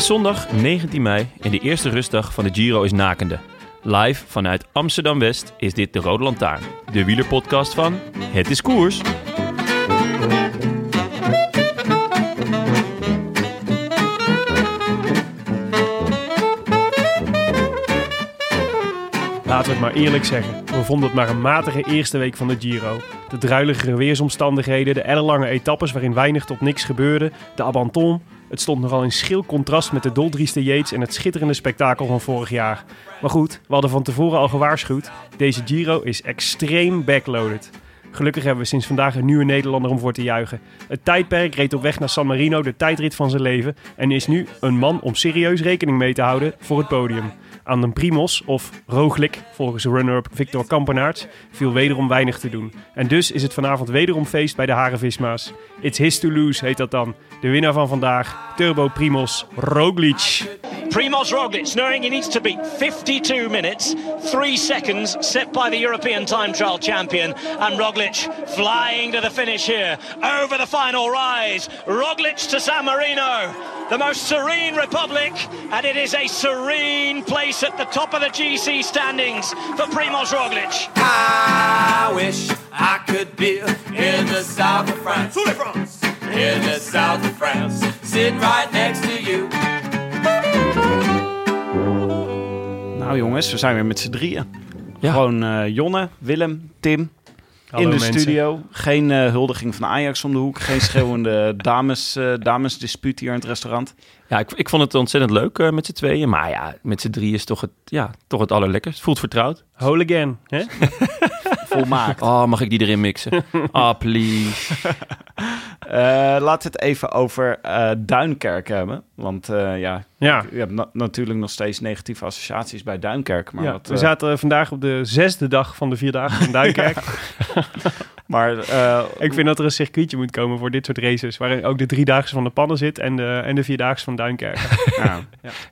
Is zondag 19 mei en de eerste rustdag van de Giro is nakende. Live vanuit Amsterdam-West is dit de Rode Lantaarn, de wielerpodcast van Het is Koers. Laten we het maar eerlijk zeggen. We vonden het maar een matige eerste week van de Giro. De druiligere weersomstandigheden, de ellenlange etappes waarin weinig tot niks gebeurde, de abandon. Het stond nogal in schil contrast met de doldrieste Yates en het schitterende spektakel van vorig jaar. Maar goed, we hadden van tevoren al gewaarschuwd. Deze Giro is extreem backloaded. Gelukkig hebben we sinds vandaag een nieuwe Nederlander om voor te juichen. Het tijdperk reed op weg naar San Marino de tijdrit van zijn leven en is nu een man om serieus rekening mee te houden voor het podium. Aan de Primos, of Roglic, volgens runner-up Victor Kampenaerts, viel wederom weinig te doen. En dus is het vanavond wederom feest bij de Harenvisma's. It's his to lose heet dat dan. De winnaar van vandaag, Turbo Primos Roglic. Primoz Roglic knowing he needs to beat 52 minutes, 3 seconds set by the European time trial champion. And Roglic flying to the finish here over the final rise. Roglic to San Marino, the most serene republic. And it is a serene place at the top of the GC standings for Primoz Roglic. I wish I could be in the south of France. In the south of France. Sitting right next to you. Nou jongens, we zijn weer met z'n drieën. Ja. Gewoon eh, Jonne, Willem, Tim Hallo, in de mensen. studio. Geen eh, huldiging van Ajax om de hoek. Geen schreeuwende dames, eh damesdispuut hier in het restaurant. Ja, ik, ik vond het ontzettend leuk eh, met z'n tweeën. Maar ja, met z'n drieën is toch het, ja, toch het allerlekkerst. Het voelt vertrouwd. Whole again, hè? Volmaakt. Oh, mag ik die erin mixen? Ah, please. Eh, laten we het even over eh Duinkerk hebben. Want eh, ja, Ja. je hebt na- natuurlijk nog steeds negatieve associaties bij Duinkerk. Maar, ja, wat, we eh, zaten vandaag op de zesde dag van de Vierdaagse in Duinkerk. Maar eh, Ik vind dat er een circuitje moet komen voor dit soort races. Waarin ook de driedaagse van de Pannen zit en de, en de vierdaagse van Duinkerk. ja,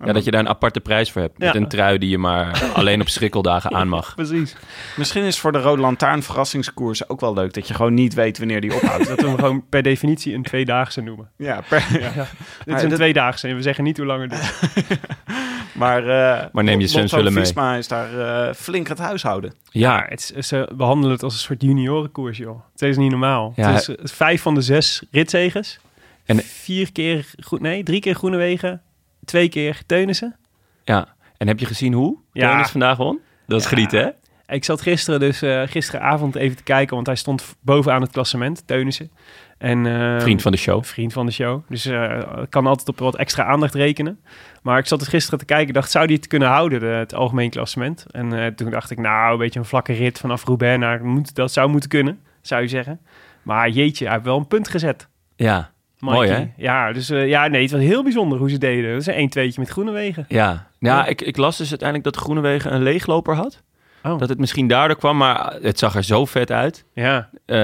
Ja, dat je daar een aparte prijs voor hebt. Met Ja. een trui die je maar alleen op schrikkeldagen aan mag. Precies. misschien is voor de Rode Lantaarn verrassingskoers ook wel leuk. Dat je gewoon niet weet wanneer die ophoudt. Dat we hem gewoon per definitie een tweedaagse noemen. ja, per, ja. Dit is een dit- tweedaagse en we zeggen niet hoe lang het duurt. Maar, eh Maar neem je Lotto Sunspullen mee. Visma is daar eh, flink het huishouden. Ja, het ze behandelen het als een soort juniorenkoers, joh. Het is niet normaal. Ja, het is eh, vijf van de zes ritzegers. En- vier keer, goed, nee, drie keer Groenewegen. Twee keer Teunissen. Ja. En heb je gezien hoe Ja. Teunis vandaag won? Dat is Ja. genieten, hè? Ik zat gisteren dus, eh, gisteravond even te kijken, want hij stond bovenaan het klassement, Teunissen. En, eh, Vriend van de show. vriend van de show. Dus ik kan altijd op wat extra aandacht rekenen. Maar ik zat dus gisteren te kijken. dacht, zou die het kunnen houden, de- het algemeen klassement? En toen dacht ik, nou, een beetje een vlakke rit vanaf Roubaix naar... Moet, dat zou moeten kunnen, zou je zeggen. Maar jeetje, hij heeft wel een punt gezet. Ja. Mikey. Mooi, hè? Ja, dus eh, ja, nee, het was heel bijzonder hoe ze deden. Dat is een 1-2'tje met Groenewegen. Ja. Ja, Ja. Ik, ik las dus uiteindelijk dat Groenewegen een leegloper had. Oh. Dat het misschien daardoor kwam, maar het zag er zo vet uit. Ja, Eh,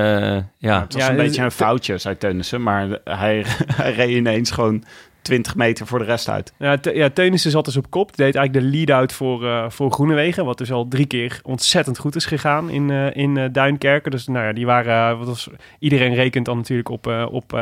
ja. Het was Ja, een beetje een foutje, zei Teunissen. Maar hij, hij reed ineens gewoon 20 meter voor de rest uit. Ja, ja Teunissen zat dus op kop. Deed eigenlijk de lead-out voor, eh voor Groenewegen. Wat dus al drie keer ontzettend goed is gegaan in, eh, in eh, Duinkerken. Dus nou ja, die waren... wat iedereen rekent dan natuurlijk op, op,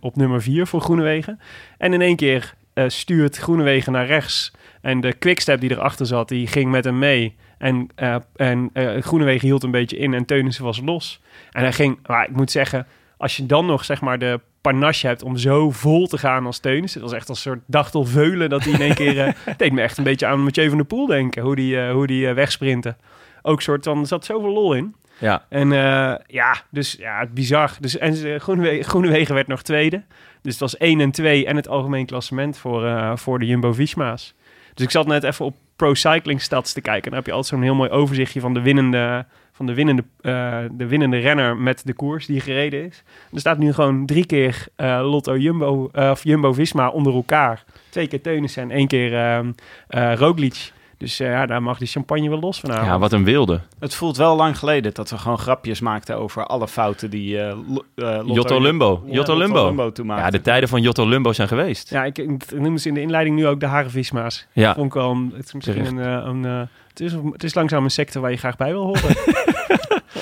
op nummer vier voor Groenewegen. En in één keer stuurt Groenewegen naar rechts. En de quickstep die erachter zat, die ging met hem mee. En, en Groenewegen hield een beetje in en Teunissen was los. En hij ging... Maar ik moet zeggen, als je dan nog zeg maar de panache hebt om zo vol te gaan als Teunis. Het was echt als een soort dachtelveulen dat hij in één keer... eh, het deed me echt een beetje aan Mathieu van der Poel denken, hoe die, eh, hoe die eh, wegsprinten. Ook soort van, er zat zoveel lol in. Ja. En eh, ja, dus ja, bizar. Dus, en uh, Groenewegen, Groenewegen werd nog tweede. Dus het was 1 en 2 en het algemeen klassement voor, uh, voor de Jumbo-Visma's. Dus ik zat net even op Pro Cycling Stats te kijken. Dan heb je altijd zo'n heel mooi overzichtje van de winnende, van de winnende, uh, de winnende renner met de koers die gereden is. Er staat nu gewoon drie keer uh, Lotto Jumbo, uh, of Jumbo-Visma onder elkaar. Twee keer Teunissen en één keer Roglic. Dus uh, ja, daar mag die champagne wel los vanavond. Ja, wat een wilde. Het voelt wel lang geleden dat we gewoon grapjes maakten over alle fouten die uh, Jotto Lumbo. Ja, Jotto Lumbo. Lumbo toen maakte. Ja, de tijden van Jotto Lumbo zijn geweest. Ja, ik, ik noemde ze in de inleiding nu ook de Harenvisma's. Ja. Vond ik wel een, het is misschien een, een, een het, is, het is langzaam een secte waar je graag bij wil horen.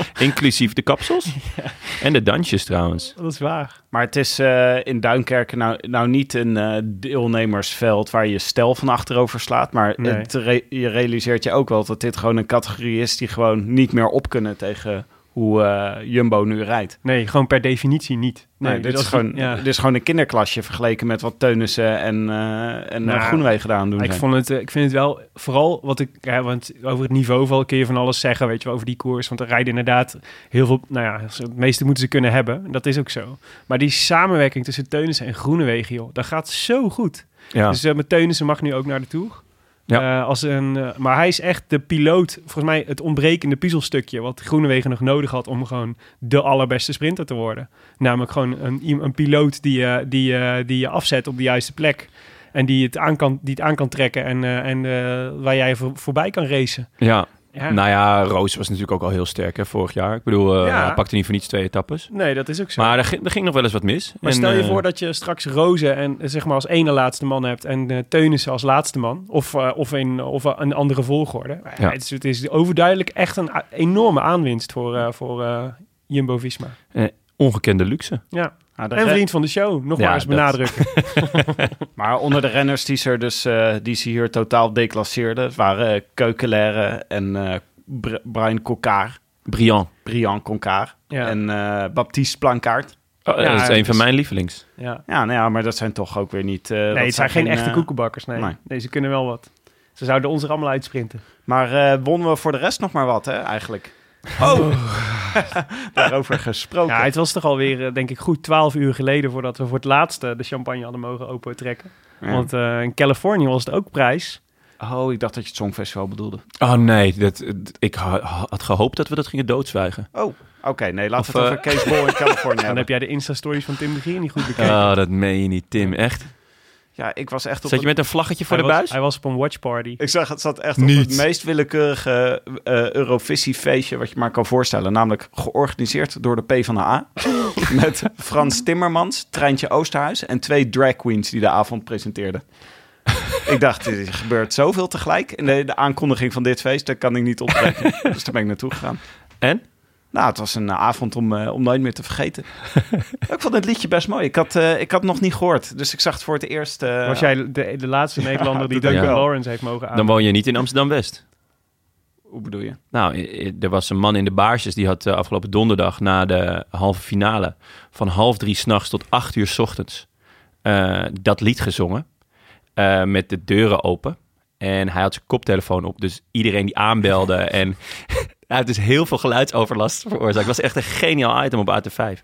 Inclusief de kapsels. ja. En de dansjes trouwens. Dat is waar. Maar het is uh, in Duinkerken nou, nou niet een uh, deelnemersveld waar je stel van achterover slaat. Maar Nee. het re- je realiseert je ook wel dat dit gewoon een categorie is die gewoon niet meer op kunnen tegen hoe uh, Jumbo nu rijdt. Nee, gewoon per definitie niet. Nee, Nee, dit, is gewoon, ja. dit is gewoon een kinderklasje vergeleken met wat Teunissen en, eh en Nou, nou, Groenewegen gedaan doen Ik, zijn. vond het, eh, ik vind het wel, vooral wat ik, ja, want over het niveau val kun je van alles zeggen, weet je wel, over die koers. Want er rijden inderdaad heel veel, nou ja, het meeste moeten ze kunnen hebben. Dat is ook zo. Maar die samenwerking tussen Teunissen en Groenewegen, joh, dat gaat zo goed. Ja. Dus uh, met Teunissen mag nu ook naar de Tour. Ja. Uh, als een, uh, maar hij is echt de piloot, volgens mij het ontbrekende puzzelstukje wat Groenewegen nog nodig had om gewoon de allerbeste sprinter te worden. Namelijk gewoon een, een piloot die, uh, die, die je afzet op de juiste plek. En die het aan kan, die het aan kan trekken en, en waar jij voor, voorbij kan racen. Ja. Ja. Nou ja, Roos was natuurlijk ook al heel sterk hè, vorig jaar. Ik bedoel, uh, Ja. hij pakte niet voor niets twee etappes. Nee, dat is ook zo. Maar er ging, er ging nog wel eens wat mis. Maar En, stel je eh, voor dat je straks Rozen en eh, zeg maar als ene laatste man hebt en uh, Teunissen als laatste man. Of, uh, of, een, of een andere volgorde. Ja. Het, is, het is overduidelijk echt een enorme aanwinst voor, voor Jumbo-Visma. eh, ongekende luxe. Ja. Ah, En vriend van de show, nog Ja, maar eens dat- benadrukken. Maar onder de renners die ze, er dus, eh, die ze hier totaal declasseerden, waren uh, Keukelaire en uh, Br- Brian Briand. Brian Coccard Ja. en uh, Baptiste Plankaart. Oh, Ja, dat is een dus- van mijn lievelings. ja. Ja, nou ja, maar dat zijn toch ook weer niet... eh, dat Nee, het zijn geen echte eh, koekenbakkers. Nee. nee. nee, ze kunnen wel wat. Ze zouden ons er allemaal uitsprinten. Maar eh, wonnen we voor de rest nog maar wat, hè, eigenlijk? Oh! Daarover gesproken. Ja, het was toch alweer, eh, denk ik, goed 12 uur geleden voordat we voor het laatste de champagne hadden mogen opentrekken. Ja. Want eh, in Californië was het ook prijs. Oh, ik dacht dat je het Songfestival bedoelde. Oh nee, dat, ik ha- had gehoopt dat we dat gingen doodzwijgen. Oh, oké. nee, laten we het over eh, Kees Bol in Californië Dan hebben. heb jij de Insta-stories van Tim de Gier niet goed bekeken. Oh, dat meen je niet, Tim. Echt? Ja, ik was echt op Zat je met een vlaggetje voor hij, de was, buis? hij was op een watchparty. Ik zag het zat echt op het meest willekeurige eh Eurovisie-feestje wat je maar kan voorstellen. Namelijk georganiseerd door de PvdA. met Frans Timmermans, Treintje Oosterhuis en twee drag queens die de avond presenteerden. ik dacht, er gebeurt zoveel tegelijk. En de, de aankondiging van dit feest, daar kan ik niet optrekken. dus daar ben ik naartoe gegaan. En? Nou, het was een eh, avond om, eh, om nooit meer te vergeten. ik vond het liedje best mooi. Ik had, eh, ik had het nog niet gehoord. Dus ik zag het voor het eerst. eh, was jij de, de laatste Nederlander die Duncan. Lawrence heeft mogen aan? Dan woon je niet in Amsterdam-West. Hoe bedoel je? Nou, er was een man in de baarsjes die had afgelopen donderdag na de halve finale van half drie s'nachts tot acht uur 's ochtends eh, dat lied gezongen eh, met de deuren open. En hij had zijn koptelefoon op, dus iedereen die aanbelde en hij heeft dus heel veel geluidsoverlast veroorzaakt. Het was echt een geniaal item op AT5.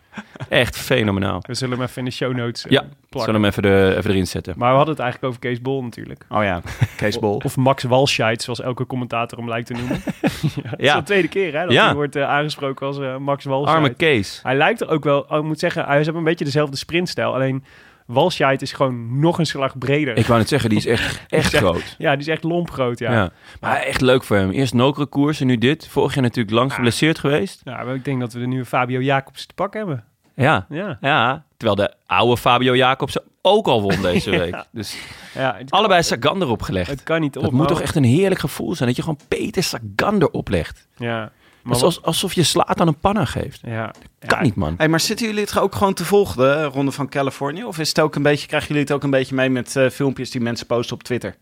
Echt fenomenaal. We zullen hem even in de show notes eh, Ja, plakken. Zullen we hem even, de, even erin zetten? Maar we hadden het eigenlijk over Kees Bol natuurlijk. Oh ja, Kees Bol. Of Max Walscheid, zoals elke commentator hem lijkt te noemen. ja, Het is Ja. de tweede keer hè, dat Ja. hij wordt eh, aangesproken als eh, Max Walscheid. Arme Kees. Hij lijkt er ook wel, oh, ik moet zeggen, hij heeft een beetje dezelfde sprintstijl. Alleen Walscheid is gewoon nog een slag breder. Ik wou net zeggen, die is echt, echt Ja. groot. Ja, die is echt lomp groot, ja. Ja. ja. Maar echt leuk voor hem. Eerst koers en nu dit. Vorig jaar natuurlijk lang geblesseerd geweest. maar ik denk dat we de nieuwe Fabio Jacobs te pakken hebben. Ja. Ja. Ja, terwijl de oude Fabio Jacobsen ook al won deze week. Dus ja het, allebei Sagan erop gelegd. het kan niet op. dat moet toch echt een heerlijk gevoel zijn dat je gewoon Peter Sagan erop legt. Ja. Maar Alsof, alsof je slaat aan een panna geeft. ja. Kan Ja, niet, man. Hey, maar zitten jullie het ook gewoon te volgen, de Ronde van Californië? Of is het ook een beetje, krijgen jullie het ook een beetje mee met eh, filmpjes die mensen posten op Twitter?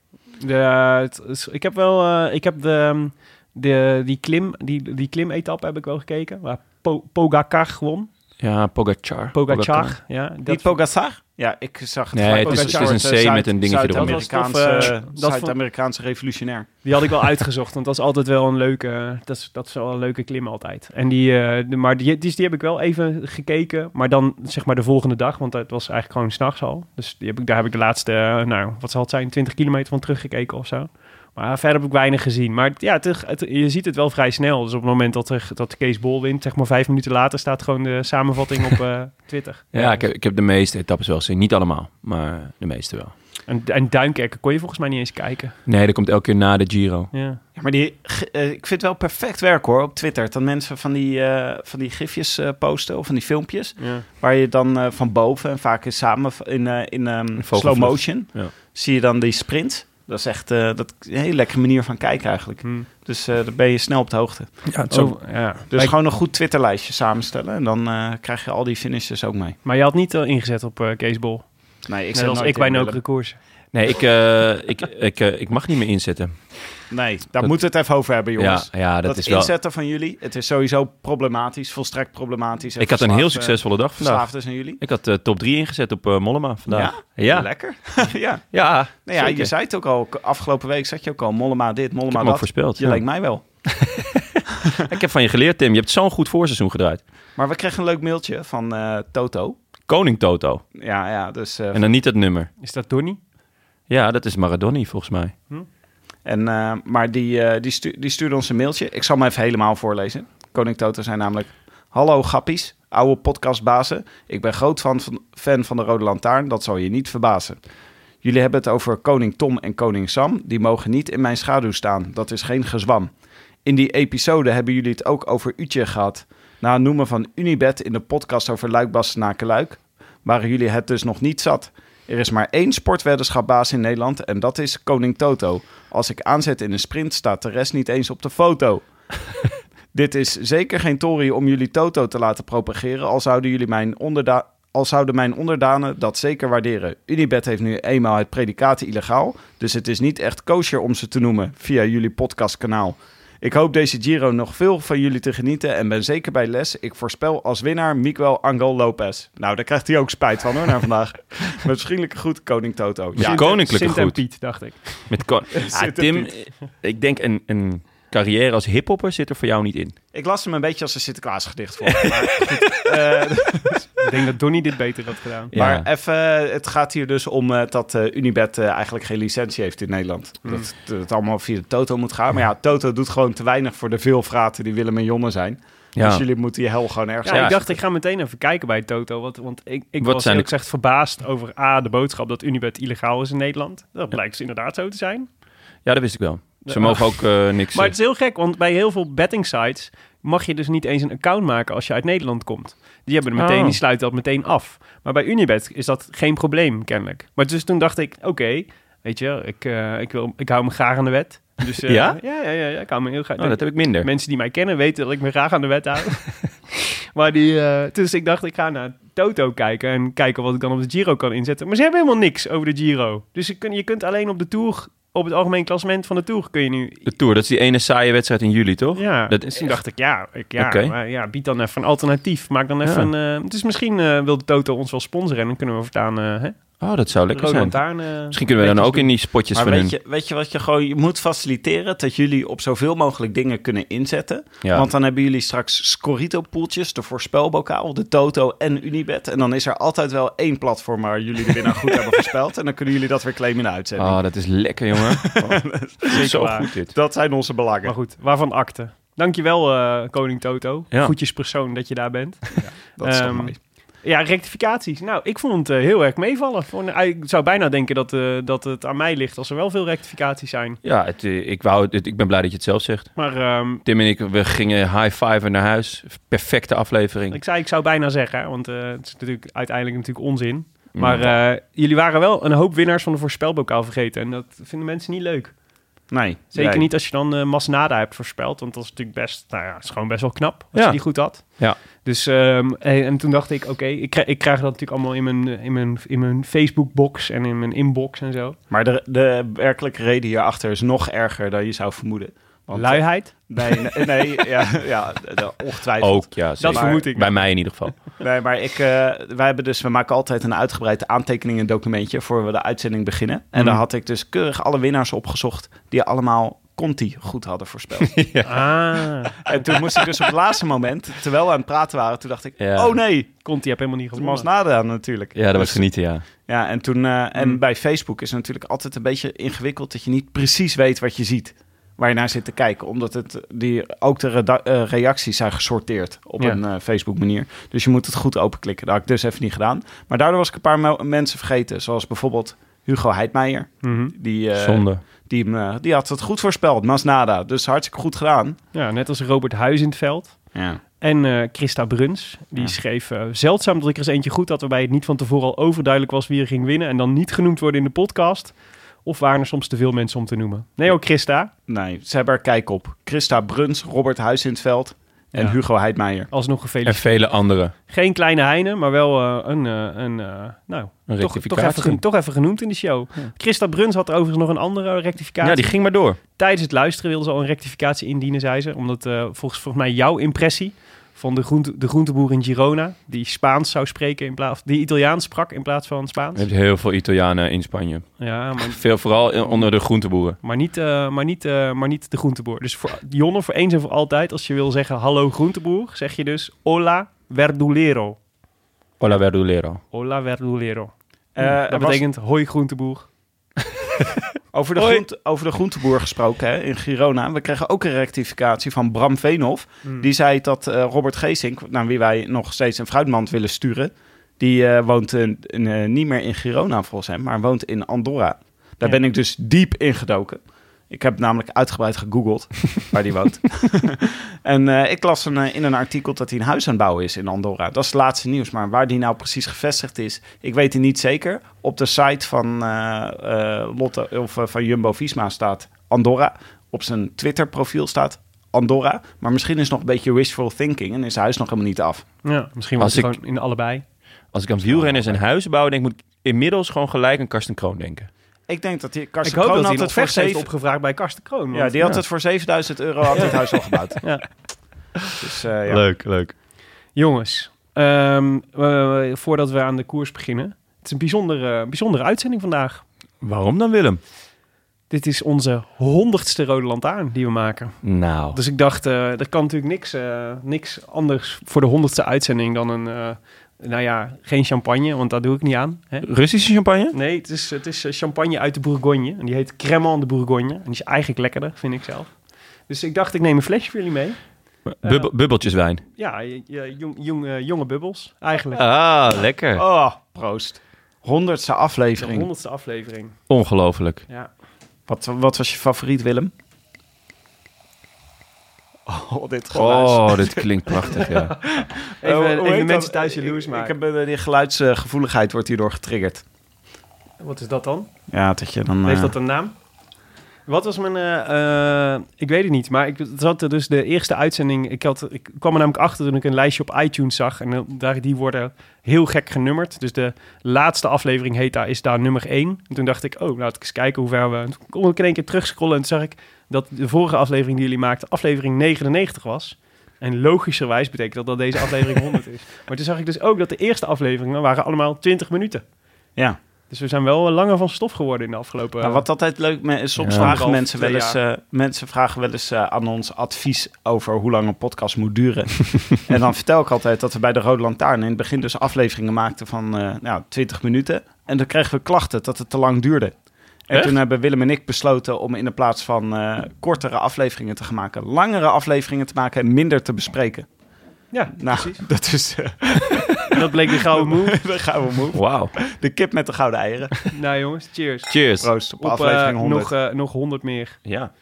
De, het is- ik heb wel, eh, ik heb de, ehm, de, die klim, die, die klim-etappe heb ik wel gekeken, waar po, Pogacar won. Ja, Pogacar. Pogacar. Ja, Niet dat Pogacar? Ja, ik zag het. Nee, het is- het is een C Zuid- met een dingetje eronder. Amerikaanse- Zuid-Amerikaanse revolutionair. Die had ik wel uitgezocht, want dat is altijd wel een leuke, dat is, dat is wel een leuke klim altijd. En die, eh, de, maar die, die, die heb ik wel even gekeken, maar dan zeg maar de volgende dag, want het was eigenlijk gewoon s'nachts al. Dus die heb ik, daar heb ik de laatste, eh, nou, wat zal het zijn, 20 kilometer van teruggekeken of zo. Maar verder heb ik weinig gezien. Maar ja, het, het- je ziet het wel vrij snel. Dus op het moment dat, er, dat Kees Bol wint, zeg maar vijf minuten later, staat gewoon de samenvatting op eh, Twitter. Ja, ik heb, ik heb de meeste etappes wel gezien. Niet allemaal, maar de meeste wel. En, en Duinkerken kon je volgens mij niet eens kijken. Nee, dat komt elke keer na de Giro. Ja. Ja, maar die, eh, ik vind het wel perfect werk hoor op Twitter. Dat mensen van die, eh, van die gifjes eh, posten of van die filmpjes. Ja. Waar je dan eh, van boven en vaak in samen in, eh, in ehm, slow motion Ja. zie je dan die sprint. Dat is echt eh, dat een hele lekkere manier van kijken eigenlijk. Hm. Dus eh dan ben je snel op de hoogte. Ja, het is ook- Oh, ja. Dus Maar- gewoon een goed Twitterlijstje samenstellen. En dan eh, krijg je al die finishes ook mee. Maar je had niet ingezet op eh Kees Bol. Nee, ik Net als ik bij in, Nokere. Koers. Nee, ik, eh, ik, ik, ik mag niet meer inzetten. Nee, daar Dat- moeten we het even over hebben, jongens. Ja, ja dat, dat is wel... inzetten van jullie, het is sowieso problematisch, volstrekt problematisch. Ik had een heel succesvolle dag vandaag. Verslaafd zijn jullie? Ik had eh, top 3 ingezet op eh, Mollema vandaag. Ja? Lekker. ja. Ja, Nou ja, je zei het ook al, afgelopen week zat je ook al, Mollema dit, Ik heb Mollema hem ook dat. voorspeld. Je ja. leek mij wel. Ik heb van je geleerd, Tim. Je hebt zo'n goed voorseizoen gedraaid. Maar we kregen een leuk mailtje van eh, Toto. Koning Toto. Ja, ja, dus... eh, En dan niet het nummer. Is dat Donny? Ja, dat is Maradoni volgens mij. En, eh, maar die, eh, die, die stuurde ons een mailtje. Ik zal hem even helemaal voorlezen. Koning Toto zei namelijk... Hallo grappies, oude podcastbazen. Ik ben groot fan van, de Rode Lantaarn. Dat zal je niet verbazen. Jullie hebben het over koning Tom en koning Sam. Die mogen niet in mijn schaduw staan. Dat is geen gezwam. In die episode hebben jullie het ook over Utje gehad. Na het noemen van Unibet in de podcast over Luik-Bastenaken-Luik... waren jullie het dus nog niet zat. Er is maar één sportweddenschapbaas in Nederland en dat is koning Toto. Als ik aanzet in een sprint staat de rest niet eens op de foto. Dit is zeker geen tory om jullie Toto te laten propageren, al zouden, jullie mijn onderda al zouden mijn onderdanen dat zeker waarderen. Unibet heeft nu eenmaal het predicaat illegaal, dus het is niet echt kosher om ze te noemen via jullie podcastkanaal. Ik hoop deze Giro nog veel van jullie te genieten en ben zeker bij les. Ik voorspel als winnaar Miguel Angel Lopez. Nou, daar krijgt hij ook spijt van hoor, naar vandaag. Met vriendelijke groet, koning Toto. Ja, koninklijke Sint en goed. Piet, dacht ik. Met kon- Ah, Tim, ik denk een, een carrière als hiphopper zit er voor jou niet in. Ik las hem een beetje als een Sinterklaas gedicht voor. Maar, goed, eh, Ik denk dat Donny dit beter had gedaan. Ja. maar even, het gaat hier dus om eh, dat eh, Unibet eigenlijk geen licentie heeft in Nederland. Hmm. Dat, dat het allemaal via de Toto moet gaan. Maar ja, Toto doet gewoon te weinig voor de veel vraten die Willem en Jonne zijn. Ja. Dus jullie moeten die hel gewoon ergens Ja, Ja. ik dacht, ik ga meteen even kijken bij Toto. Want, want ik, ik Wat was zijn de- gezegd verbaasd over A, de boodschap dat Unibet illegaal is in Nederland. Dat blijkt dus inderdaad zo te zijn. ja, dat wist ik wel. Ze mogen ook eh, niks... Maar het is heel gek, want bij heel veel betting sites mag je dus niet eens een account maken als je uit Nederland komt. Die hebben er meteen, Oh. die sluiten dat meteen af. Maar bij Unibet is dat geen probleem, kennelijk. Maar dus toen dacht ik, oké, weet je, ik, eh, ik, wil, ik hou me graag aan de wet. Dus, eh, Ja? Ja, ja, ja, ja, ik hou me heel graag... oh, dat heb ik minder. Mensen die mij kennen weten dat ik me graag aan de wet hou. maar die, dus ik dacht, ik ga naar Toto kijken en kijken wat ik dan op de Giro kan inzetten. Maar ze hebben helemaal niks over de Giro. Dus je, kun, je kunt alleen op de Tour, op het algemeen klassement van de Tour, kun je nu... De Tour, dat is die ene saaie wedstrijd in juli, toch? Ja, Dat dus is toen dacht ik, ja, ik, ja, maar ja, bied dan even een alternatief. Maak dan even een... eh, dus misschien eh, wil de Toto ons wel sponsoren en dan kunnen we voortaan eh hè, Oh, dat zou lekker Rode zijn. Eh, Misschien kunnen we dan ook in die spotjes Maar van weet hun... je, weet je wat je gewoon... Je moet faciliteren dat jullie op zoveel mogelijk dingen kunnen inzetten. Ja. Want dan hebben jullie straks Scorito-poeltjes, de voorspelbokaal, de Toto en Unibet. En dan is er altijd wel één platform waar jullie de winnaar goed hebben voorspeld. En dan kunnen jullie dat weer claimen in de uitzending. Oh, dat is lekker, jongen. Oh, zo waar. goed dit. Dat zijn onze belangen. Maar goed, waarvan akte? Dankjewel, eh koning Toto. Ja. Goedjespersoon dat je daar bent. Dat is toch Ehm, mooi. Ja, rectificaties. Nou, ik vond het eh, heel erg meevallen. Een- Ik zou bijna denken dat, eh, dat het aan mij ligt als er wel veel rectificaties zijn. Ja, het, eh, ik, wou, het, ik ben blij dat je het zelf zegt. Maar ehm, Tim en ik, we gingen high-fiven naar huis. Perfecte aflevering. ik, zei, ik zou bijna zeggen, want het is natuurlijk uiteindelijk natuurlijk onzin. Maar eh, jullie waren wel een hoop winnaars van de voorspelbokaal vergeten. En dat vinden mensen niet leuk. Nee. Zeker nee. niet als je dan eh Masnada hebt voorspeld. Want dat is natuurlijk best, nou ja, is gewoon best wel knap als Ja. je die goed had. Ja. Dus, ehm, en, en toen dacht ik, oké, ik, krijg, ik krijg dat natuurlijk allemaal in mijn, in mijn, in mijn Facebook-box en in mijn inbox en zo. Maar de, de werkelijke reden hierachter is nog erger dan je zou vermoeden. Want, Luiheid? Nee, nee, nee ja, ja, de- ongetwijfeld. Ook, ja. Dat vermoed ik. Bij mij in ieder geval. Nee, maar ik, eh, wij hebben dus, we maken altijd een uitgebreid aantekeningen documentje voor we de uitzending beginnen. En Mhm. daar had ik dus keurig alle winnaars opgezocht die allemaal Conti goed hadden voorspeld. Ah, en toen moest ik dus op het laatste moment, terwijl we aan het praten waren, toen dacht ik, Ja. oh nee, Conti heb helemaal niet het was gewonnen. nada natuurlijk. Ja, dat was Dus- genieten, ja. Ja, en toen, eh, en Mm. bij Facebook is het natuurlijk altijd een beetje ingewikkeld dat je niet precies weet wat je ziet. Waar je naar zit te kijken. Omdat het, die, ook de eh, reacties zijn gesorteerd op Ja. een eh, Facebook manier. Dus je moet het goed openklikken. Dat had ik dus even niet gedaan. Maar daardoor was ik een paar mensen vergeten. Zoals bijvoorbeeld Hugo Heidmeijer. Mhm. Die, eh, Zonde. die, die had het goed voorspeld. Masnada. Dus hartstikke goed gedaan. Ja, net als Robert Huis in het veld. Ja. En eh, Christa Bruns, die Ja. schreef zeldzaam dat ik er eens eentje goed had... waarbij het niet van tevoren al overduidelijk was wie er ging winnen... en dan niet genoemd worden in de podcast. Of waren er soms te veel mensen om te noemen? Nee, ook Christa. Nee, ze hebben er kijk op. Christa Bruns, Robert Huis in het veld. En Ja. Hugo Heidmeijer. Alsnog En gefeliciteerd. vele anderen. Geen kleine Heine, maar wel eh, een, eh, een eh, nou, Een toch, toch, rectificatie. even, toch even genoemd in de show. Christa Bruns had er overigens nog een andere rectificatie. Ja, die ging maar door. Tijdens het luisteren wilde ze al een rectificatie indienen, zei ze. Omdat eh, volgens, volgens mij jouw impressie van de, groente, de groenteboer in Girona... die Spaans zou spreken in plaats... die Italiaans sprak in plaats van Je Spaans. hebt heel veel Italianen in Spanje. Ja, maar, Veel, vooral in- onder de groenteboeren. maar, niet, eh, maar, niet, eh, maar niet de groenteboer. Dus voor Jonne, voor eens en voor altijd... als je wil zeggen hallo groenteboer... zeg je dus hola verdulero. Hola verdulero. Hola verdulero. Eh, dat was- betekent hoi groenteboer. Over de, groente, over de groenteboer gesproken hè, in Girona. We kregen ook een rectificatie van Bram Veenhoff. Hmm. Die zei dat eh, Robert Geesink, naar wie wij nog steeds een fruitmand willen sturen... die eh, woont eh, in, niet meer in Girona volgens hem, maar woont in Andorra. Daar Ja. ben ik dus diep ingedoken. Ik heb namelijk uitgebreid gegoogeld waar die woont. en eh, ik las een, eh, in een artikel dat hij een huis aan het bouwen is in Andorra. Dat is het laatste nieuws. Maar waar die nou precies gevestigd is, ik weet het niet zeker. Op de site van, eh, eh, Lotte, of, van Jumbo-Visma staat Andorra. Op zijn Twitter-profiel staat Andorra. Maar misschien is het nog een beetje wishful thinking en is zijn huis nog helemaal niet af. Ja, misschien was het ik- gewoon in allebei. Als ik aan wielrenners en huizen bouw, denk ik, moet ik inmiddels gewoon gelijk aan Karsten Kroon denken. Ik denk dat die Ik Karsten hoop Kroon had het voor heeft opgevraagd bij Karsten Kroon. Ja, die had ja. het voor 7000 euro had het huis al gebouwd. Ja. Dus, eh, ja. Leuk, leuk. Jongens, ehm, eh, voordat we aan de koers beginnen. Het is een bijzondere, bijzondere uitzending vandaag. Waarom dan Willem? Dit is onze honderdste Rode Lantaarn die we maken. Nou, Dus ik dacht, eh er kan natuurlijk niks, eh, niks anders voor de honderdste uitzending dan een... eh, nou ja, geen champagne, want daar doe ik niet aan. Hè? Russische champagne? Nee, het is, het is eh, champagne uit de Bourgogne. En die heet Cremant de Bourgogne. En die is eigenlijk lekkerder, vind ik zelf. Dus ik dacht, ik neem een flesje voor jullie mee. Bubbel, bubbeltjeswijn. Ja, je- je- jong, jong, eh, jonge bubbels, eigenlijk. Ah, lekker. Oh, proost. Honderdste de aflevering. honderdste aflevering. Ongelooflijk. Ja. Wat, wat was je favoriet, Willem? Oh, dit geluid. Oh, dit klinkt prachtig, ja. Even, mensen dat? thuis jaloers Ik, maken. ik heb eh, die geluidsgevoeligheid wordt hierdoor getriggerd. Wat is dat dan? Ja, dat je dan... Heeft eh, dat een naam? Wat was mijn... eh, eh, ik weet het niet, maar ik het zat er dus de eerste uitzending... Ik, had, ik kwam er namelijk achter toen ik een lijstje op iTunes zag. En daar, die worden heel gek genummerd. Dus de laatste aflevering heet daar, is daar nummer 1. En toen dacht ik, oh, laat ik eens kijken hoe ver we... En toen kon ik in één keer terugscrollen en toen zag ik... dat de vorige aflevering die jullie maakten aflevering 99 was. En logischerwijs betekent dat dat deze aflevering 100 is. Maar toen zag ik dus ook dat de eerste afleveringen waren allemaal 20 minuten. Ja, Dus we zijn wel langer van stof geworden in de afgelopen... Nou, wat altijd leuk is, soms Ja. vragen mensen wel eens, eh, mensen vragen wel eens eh, aan ons advies over hoe lang een podcast moet duren. en dan vertel ik altijd dat we bij de Rode Lantaarn in het begin dus afleveringen maakten van eh nou, 20 minuten. En dan kregen we klachten dat het te lang duurde. En Echt? toen hebben Willem en ik besloten om in de plaats van eh, kortere afleveringen te gaan maken, langere afleveringen te maken en minder te bespreken. Ja, Nou, precies. dat is eh, Dat bleek de gouden move. de gouden move. Wauw. De kip met de gouden eieren. nou jongens, cheers. Cheers. Proost op, Op aflevering eh, 100. nog, eh, nog 100 meer. Ja.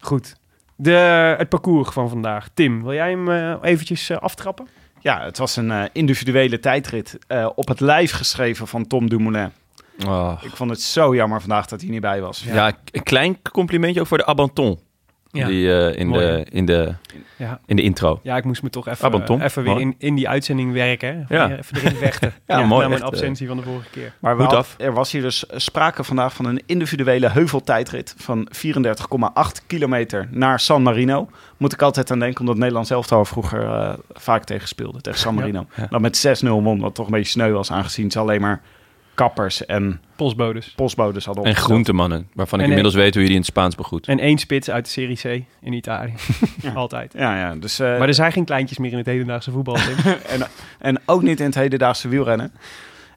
Goed. De, het parcours van vandaag. Tim, wil jij hem eh, eventjes eh, aftrappen? Ja, het was een eh, individuele tijdrit eh, op het lijf geschreven van Tom Dumoulin. Oh. Ik vond het zo jammer vandaag dat hij niet bij was. Ja, een klein complimentje ook voor de Abanton. Ja. Die, eh, in, Mooi, de, in, de, Ja. in de intro. Ja, ik moest me toch even, even weer in, in die uitzending werken. Hè? Ja. Even erin vechten. Ja, mooi, Na mijn eh. absentie van de vorige keer. Maar af. er was hier dus sprake vandaag van een individuele heuveltijdrit van 34,8 kilometer naar San Marino. Moet ik altijd aan denken, omdat Nederland zelf al vroeger eh, vaak tegen speelde, tegen San Marino. Ja. Dat met 6-0 won, wat toch een beetje sneu was, aangezien ze alleen maar kappers en Postbodes. postbodes hadden En opgesteld. groentemannen, waarvan ik En, inmiddels weet hoe je die in het Spaans begroet. En één spits uit de Serie C in Italië. Altijd. Ja, ja, dus... eh, Maar er zijn geen kleintjes meer in het hedendaagse voetbal. Tim. en, en ook niet in het hedendaagse wielrennen.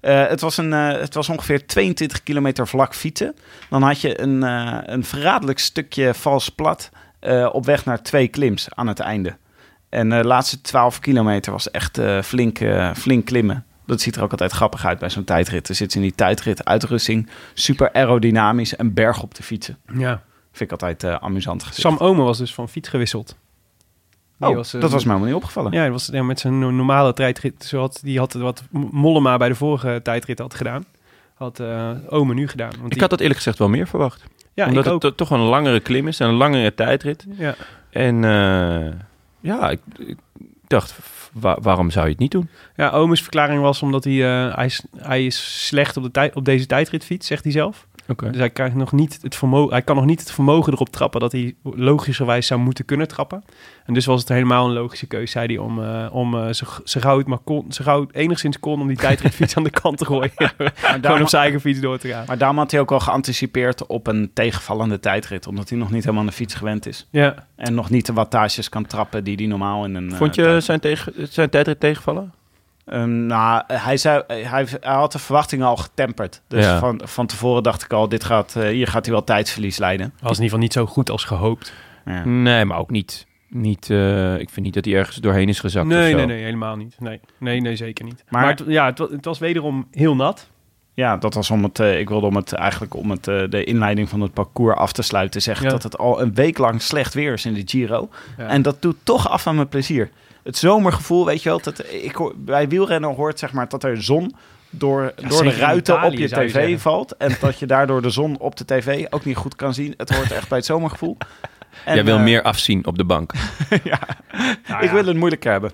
Eh, het, was een, eh, het was ongeveer 22 kilometer vlak fietsen. Dan had je een, eh, een verraderlijk stukje vals plat eh, op weg naar twee klims aan het einde. En eh, de laatste 12 kilometer was echt eh, flink, eh, flink klimmen. Dat ziet er ook altijd grappig uit bij zo'n tijdrit. Er zit in die tijdrit uitrusting, super aerodynamisch en berg op te fietsen. ja. Vind ik altijd eh, amusant gezicht. Sam Omen was dus van fiets gewisseld. Die oh, was, eh, dat was mij helemaal niet opgevallen. Ja, hij was ja, met zijn no- normale tijdrit. Zoals die had wat Mollema bij de vorige tijdrit had gedaan. Had eh Omen nu gedaan. Want Ik die- had dat eerlijk gezegd wel meer verwacht. ja, Omdat ik ook. het to- toch een langere klim is en een langere tijdrit. Ja. En eh, ja, ik, ik dacht, wa- waarom zou je het niet doen? Ja, Omen's verklaring was omdat hij, eh, hij, is, hij is slecht op, de tijd, op deze tijdritfiets, zegt hij zelf. Oké. Dus hij, krijgt nog niet het vermogen, hij kan nog niet het vermogen erop trappen dat hij logischerwijs zou moeten kunnen trappen. En dus was het helemaal een logische keuze, zei hij, om, eh, om eh, zo, zo gauw het maar kon, zo gauw het enigszins kon om die tijdritfiets aan de kant te gooien. Gewoon op zijn eigen fiets door te gaan. Maar daarom had hij ook al geanticipeerd op een tegenvallende tijdrit. Omdat hij nog niet helemaal aan de fiets gewend is. Ja, En nog niet de wattages kan trappen die hij normaal in een... eh, Vond je tijd- zijn, tegen, zijn tijdrit tegenvallen? Ehm, nou, hij, zei, hij, hij had de verwachtingen al getemperd. Dus Ja. van, van tevoren dacht ik al, dit gaat, eh, hier gaat hij wel tijdsverlies leiden. was in ieder geval niet zo goed als gehoopt. Ja. Nee, maar ook niet. niet eh, ik vind niet dat hij ergens doorheen is gezakt. of Nee, zo. nee, nee, helemaal niet. Nee, nee, nee zeker niet. Maar- Maar, het, ja, het, het was wederom heel nat. Ja, dat was om het. eh, ik wilde om het eigenlijk om het, de inleiding van het parcours af te sluiten. Zeggen Ja. dat het al een week lang slecht weer is in de Giro. Ja. En dat doet toch af aan mijn plezier. Het zomergevoel, weet je wel. Dat, ik hoor, bij wielrennen hoort zeg maar dat er zon door, door de ruiten Italië, op je tv valt. En dat je daardoor de zon op de tv ook niet goed kan zien. Het hoort echt bij het zomergevoel. En, Jij wil eh, meer afzien op de bank. Nou ik ja, wil het moeilijk hebben.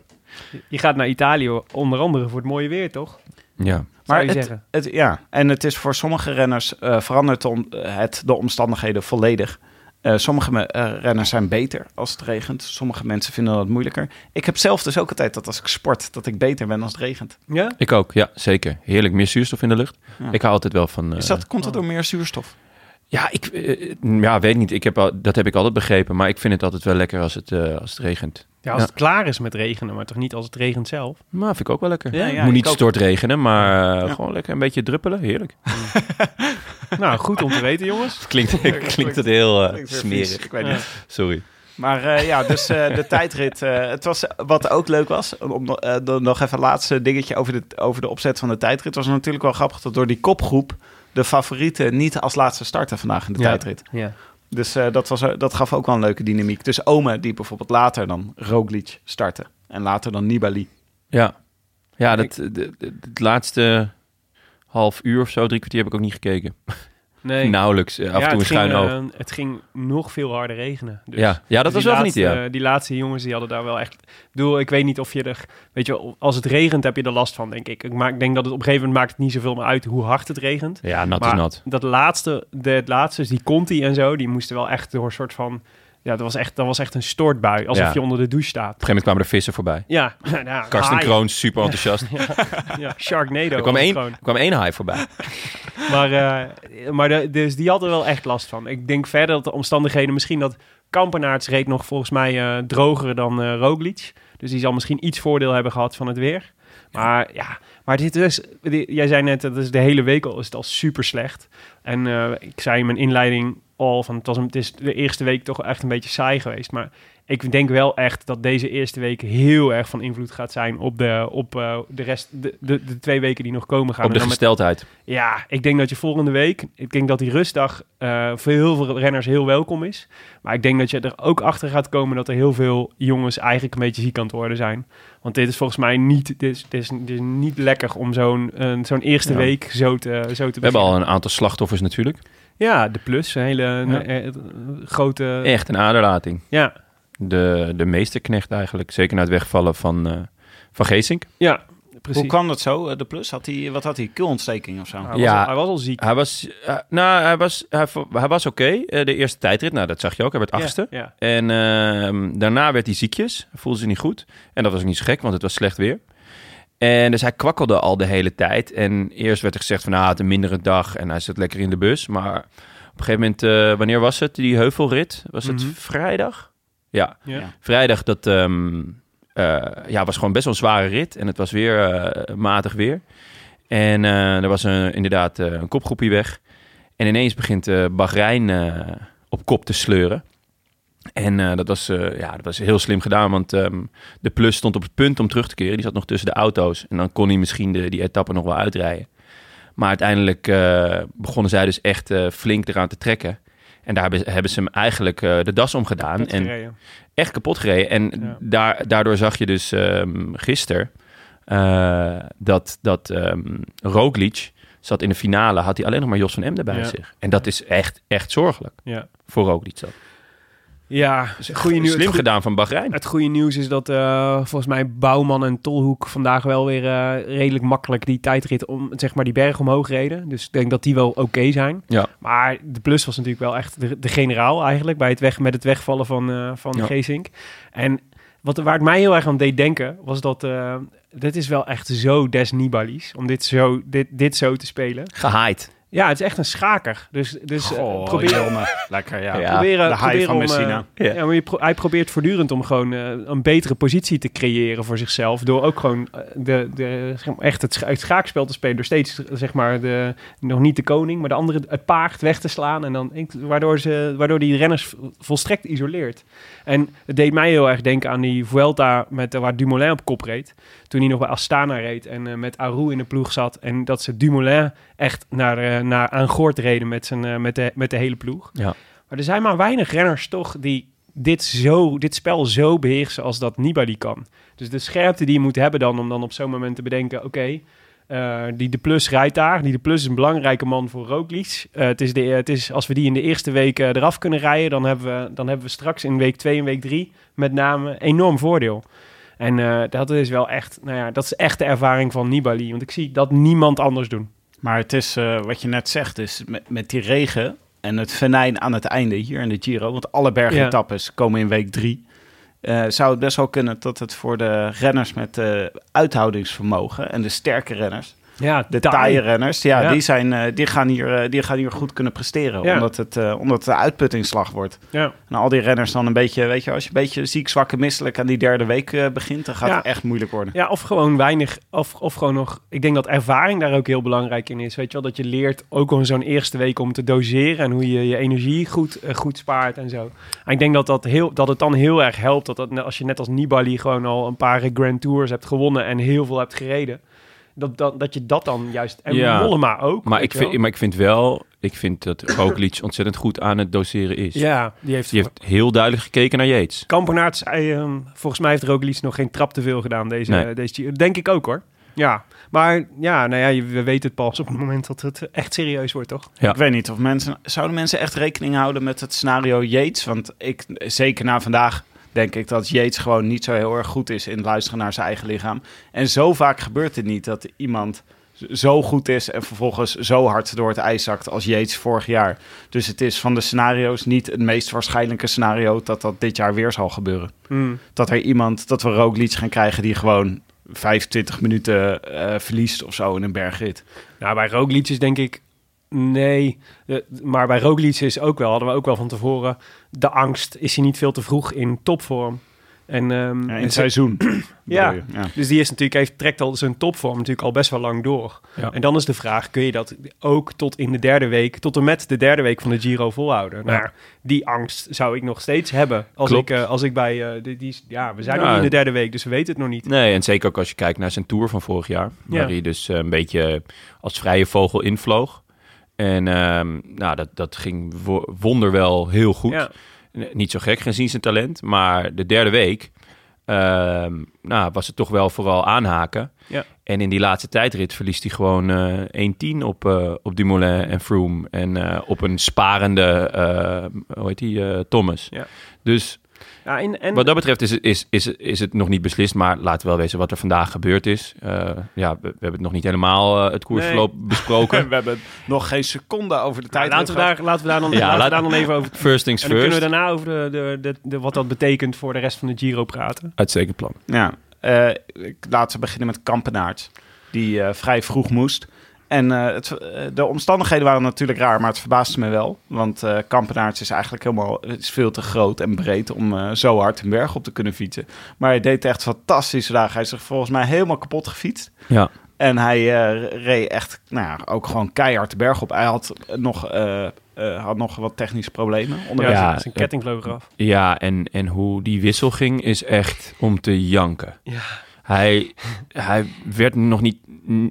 Je gaat naar Italië onder andere voor het mooie weer, toch? Ja. Maar het, zeggen. het, ja, en het is voor sommige renners eh, verandert de om- het de omstandigheden volledig. Eh, sommige eh, renners zijn beter als het regent. Sommige mensen vinden dat moeilijker. Ik heb zelf dus ook altijd dat als ik sport, dat ik beter ben als het regent. Ja? Ik ook, ja, zeker. Heerlijk, meer zuurstof in de lucht. Ja. Ik hou altijd wel van... eh, Is dat, komt dat door meer zuurstof? Ja, ik eh, ja, weet niet. Ik heb al, dat heb ik altijd begrepen. Maar ik vind het altijd wel lekker als het, eh, als het regent. Ja, als Ja. het klaar is met regenen, maar toch niet als het regent zelf. Maar vind ik ook wel lekker. Ja, ja, Moet niet ook. stortregenen, maar eh, Ja. gewoon lekker een beetje druppelen. Heerlijk. nou, goed om te weten, jongens. Klinkt, klinkt het heel eh, Klinkt smerig. vies, Ik weet Ja. niet. Sorry. Maar eh, ja, dus eh, de tijdrit. eh, het was, wat ook leuk was, om eh, nog even een laatste dingetje over de, over de opzet van de tijdrit. was natuurlijk wel grappig dat door die kopgroep de favorieten niet als laatste starten vandaag in de Ja. tijdrit. Ja. Dus eh, dat, was, eh, dat gaf ook wel een leuke dynamiek. Dus Ome, die bijvoorbeeld later dan Roglic startte. En later dan Nibali. Ja, ja dat, de, de- het laatste half uur of zo, drie kwartier heb ik ook niet gekeken. Nee. Nauwelijks. eh, af en Ja, toe een schuin ging, eh, het ging nog veel harder regenen. Dus, ja. ja, dat dus was wel niet, ja. Die laatste jongens, die hadden daar wel echt... Ik bedoel, ik weet niet of je er... Weet je, als het regent heb je er last van, denk ik. Ik, maak, ik denk dat het op een gegeven moment maakt het niet zoveel meer uit hoe hard het regent. Ja, nat is nat. dat laatste, de, het laatste, dus die Conti en zo, die moesten wel echt door een soort van... Ja, dat was echt, dat was echt een stortbui. Alsof Ja. je onder de douche staat. Op een gegeven moment kwamen er vissen voorbij. Ja, nou, ja, Karsten haaien. Kroon, super enthousiast. Ja, Sharknado. Er kwam één, er kwam één haai voorbij. Maar, eh, maar de, dus die hadden er wel echt last van. Ik denk verder dat de omstandigheden... Misschien dat Kampenaerts reed nog volgens mij eh, droger dan eh Roglic. Dus die zal misschien iets voordeel hebben gehad van het weer. Maar ja, maar dit is... jij zei net, dat is de hele week al is het al super slecht. En ik zei in mijn inleiding van... Het, was een, het is de eerste week toch echt een beetje saai geweest. Maar ik denk wel echt dat deze eerste week heel erg van invloed gaat zijn op de, op, eh, de rest, de, de, de twee weken die nog komen gaan. Op de met- gesteldheid. ja, ik denk dat je volgende week, ik denk dat die rustdag eh, voor heel veel renners heel welkom is. Maar ik denk dat je er ook achter gaat komen dat er heel veel jongens eigenlijk een beetje ziek aan het worden zijn. Want dit is volgens mij niet, dit is, dit is, dit is niet lekker om zo'n eh, zo'n eerste Ja. week zo te, zo te We hebben al een aantal slachtoffers natuurlijk. Ja, de plus. Een hele Ja. eh, grote... Echt een aderlating. Ja, De, de meesterknecht eigenlijk. Zeker na het wegvallen van, eh van Geesink. ja, precies. Hoe kan dat zo, eh, de plus? Had hij, wat had hij? Keelontsteking of zo? Hij, was Ja. al, hij was al ziek. Hij was, nou, hij was, hij, hij was oké. De eerste tijdrit, nou, dat zag je ook. Hij werd achtste. Ja, ja. En ehm, daarna werd hij ziekjes. Voelde zich niet goed. En dat was ook niet zo gek, want het was slecht weer. En dus hij kwakkelde al de hele tijd. En eerst werd er gezegd van, nou, hij had een mindere dag en hij zit lekker in de bus. Maar op een gegeven moment, eh, wanneer was het, die heuvelrit? Was het Mhm. vrijdag? Ja, Ja. Vrijdag dat ehm, eh, ja, was gewoon best wel een zware rit. En het was weer eh, matig weer. En eh, er was een, inderdaad eh, een kopgroepje weg. En ineens begint eh Bahrein eh, op kop te sleuren. En eh, dat, was, eh, ja, dat was heel slim gedaan, want ehm, de Plus stond op het punt om terug te keren. Die zat nog tussen de auto's. En dan kon hij misschien de, die etappe nog wel uitrijden. Maar uiteindelijk eh, begonnen zij dus echt flink eraan te trekken. En daar hebben, hebben ze hem eigenlijk de das om gedaan. En echt kapot gereden. En Ja. daar, daardoor zag je dus ehm gisteren dat, dat ehm Roglic zat in de finale, had hij alleen nog maar Jos van Emden bij Ja. zich. En dat is echt, echt zorgelijk Ja, voor Roglic. Dat. Ja goede nieuws. Slim gedaan van Bahrein. Het goede nieuws is dat eh, volgens mij Bouwman en Tolhoek vandaag wel weer eh, redelijk makkelijk die tijdrit om zeg maar die berg omhoog reden. Dus ik denk dat die wel oké zijn. Ja. Maar de plus was natuurlijk wel echt de, de generaal eigenlijk bij het weg met het wegvallen van, eh van Ja. Geesink. En wat waar het mij heel erg aan deed denken was dat dit is wel echt zo des Nibali's om dit zo dit, dit zo te spelen. Gehaaid. Ja, het is echt een schaker. Dus dus eh, Goh, probeer. Lekker, ja. Ja. proberen, de high van om, eh, Messina. Ja. ja. maar je pro- hij probeert voortdurend om gewoon eh, een betere positie te creëren voor zichzelf. Door ook gewoon eh, de, de, zeg maar, echt het, scha- het schaakspel te spelen. Door steeds, zeg maar, de, nog niet de koning, maar de andere, het paard weg te slaan. En dan, waardoor, ze, waardoor die renners volstrekt isoleert. En het deed mij heel erg denken aan die Vuelta met, eh, waar Dumoulin op kop reed. Toen hij nog bij Astana reed en eh, met Aru in de ploeg zat. En dat ze Dumoulin echt naar, eh, naar reden met, zijn, eh, met, de, met de hele ploeg. Ja. Maar er zijn maar weinig renners toch die dit, zo, dit spel zo beheersen als dat Nibali kan. Dus de scherpte die je moet hebben dan om dan op zo'n moment te bedenken... oké, die de Plus rijdt daar. Die de Plus is een belangrijke man voor Roglic. Het, is de, het is als we die in de eerste week eraf kunnen rijden... Dan hebben, we, dan hebben we straks in week 2 en week 3 met name enorm voordeel. En eh, dat is wel echt, nou ja, dat is echt de ervaring van Nibali. Want ik zie dat niemand anders doen. Maar het is eh, wat je net zegt, dus met, met die regen en het venijn aan het einde hier in de Giro, want alle bergetappes komen in week drie, eh, zou het best wel kunnen dat het voor de renners met uithoudingsvermogen en de sterke renners, Ja, de taai. taaie renners, ja, Ja. Die, zijn, eh, die, gaan hier, eh, die gaan hier goed kunnen presteren, Ja. omdat, het, eh, omdat het een uitputtingsslag wordt. Ja. En al die renners dan een beetje, weet je, als je een beetje ziek, zwak en misselijk aan die derde week begint, dan gaat het echt moeilijk worden. Ja, of gewoon weinig, of, of gewoon nog... Ik denk dat ervaring daar ook heel belangrijk in is. Weet je wel, dat je leert ook al in zo'n eerste week om te doseren... en hoe je je energie goed, goed spaart en zo. En ik denk dat, dat, heel, dat het dan heel erg helpt... Dat, dat als je net als Nibali gewoon al een paar Grand Tours hebt gewonnen... en heel veel hebt gereden... Dat, dat, dat je dat dan juist... En Ja. Mollema ook. Maar ik, wel. vind, maar ik vind wel, ik vind dat Roglic ontzettend goed aan het doseren is. Ja, die heeft... Die heeft heel duidelijk gekeken naar Yates. Kampenaert zei, ehm, volgens mij heeft Roglic nog geen trap te veel gedaan deze, Nee. deze. Denk ik ook hoor. Ja, maar ja, nou ja, we weten het pas op het moment dat het echt serieus wordt, toch? Ja. Ik weet niet of mensen... Zouden mensen echt rekening houden met het scenario Yates? Want ik, zeker na vandaag denk ik dat Yates gewoon niet zo heel erg goed is in luisteren naar zijn eigen lichaam. En zo vaak gebeurt het niet dat iemand zo goed is en vervolgens zo hard door het ijs zakt als Yates vorig jaar. Dus het is van de scenario's niet het meest waarschijnlijke scenario dat dat dit jaar weer zal gebeuren. Hmm. Dat er iemand, dat we Roglic gaan krijgen die gewoon 25 minuten eh, verliest of zo in een bergrit. Nou, bij Roglic is denk ik nee. Eh, maar bij Roglic is ook wel, hadden we ook wel van tevoren, de angst. Is hij niet veel te vroeg in topvorm? En, ehm, Ja, in het seizoen. Ja. Dus die is natuurlijk, heeft, trekt al zijn topvorm natuurlijk al best wel lang door. Ja. En dan is de vraag, kun je dat ook tot in de derde week, tot en met de derde week van de Giro volhouden? Nou, die angst zou ik nog steeds hebben. Als Klopt. ik, eh, als ik bij, eh, die, die, ja, we zijn nog niet in de derde week, dus we weten het nog niet. Nee, en zeker ook als je kijkt naar zijn tour van vorig jaar. Waar Ja. hij dus een beetje als vrije vogel invloog. En ehm, nou, dat, dat ging wo- wonderwel heel goed. Ja. Niet zo gek gezien zijn talent. Maar de derde week ehm, nou, was het toch wel vooral aanhaken. Ja. En in die laatste tijdrit verliest hij gewoon eh 1-10 op, eh, op Dumoulin en Froome. En eh, op een sparende, hoe heet die, Thomas. Ja. Dus Ja, en, en, wat dat betreft is, het- is, is, is het nog niet beslist. Maar laten we wel wezen wat er vandaag gebeurd is. Eh, ja, we, we hebben het nog niet helemaal eh, het koersverloop besproken. we hebben nog geen seconde over de Ja, tijd. laten, we daar, laten we daar dan, Ja, laten we laat- daar dan even over... First things En dan first. kunnen we daarna over de, de, de, de- wat dat betekent voor de rest van de Giro praten. Uitstekend plan. Ja, eh, ik- laten we beginnen met Kampenaert, die vrij vroeg moest. En eh, het, eh, de omstandigheden waren natuurlijk raar, maar het verbaasde me wel. Want eh Kampenaerts is eigenlijk helemaal is veel te groot en breed om eh, zo hard een berg op te kunnen fietsen. Maar hij deed echt fantastische dagen. Hij is zich volgens mij helemaal kapot gefietst. Ja. En hij eh, reed echt, nou ja, ook gewoon keihard de berg op. Hij had nog, eh, eh, had nog wat technische problemen onderweg. Ja, zijn ketting vloog eraf. Ja, en, en hoe die wissel ging is echt om te janken. Ja. Hij, hij werd nog niet...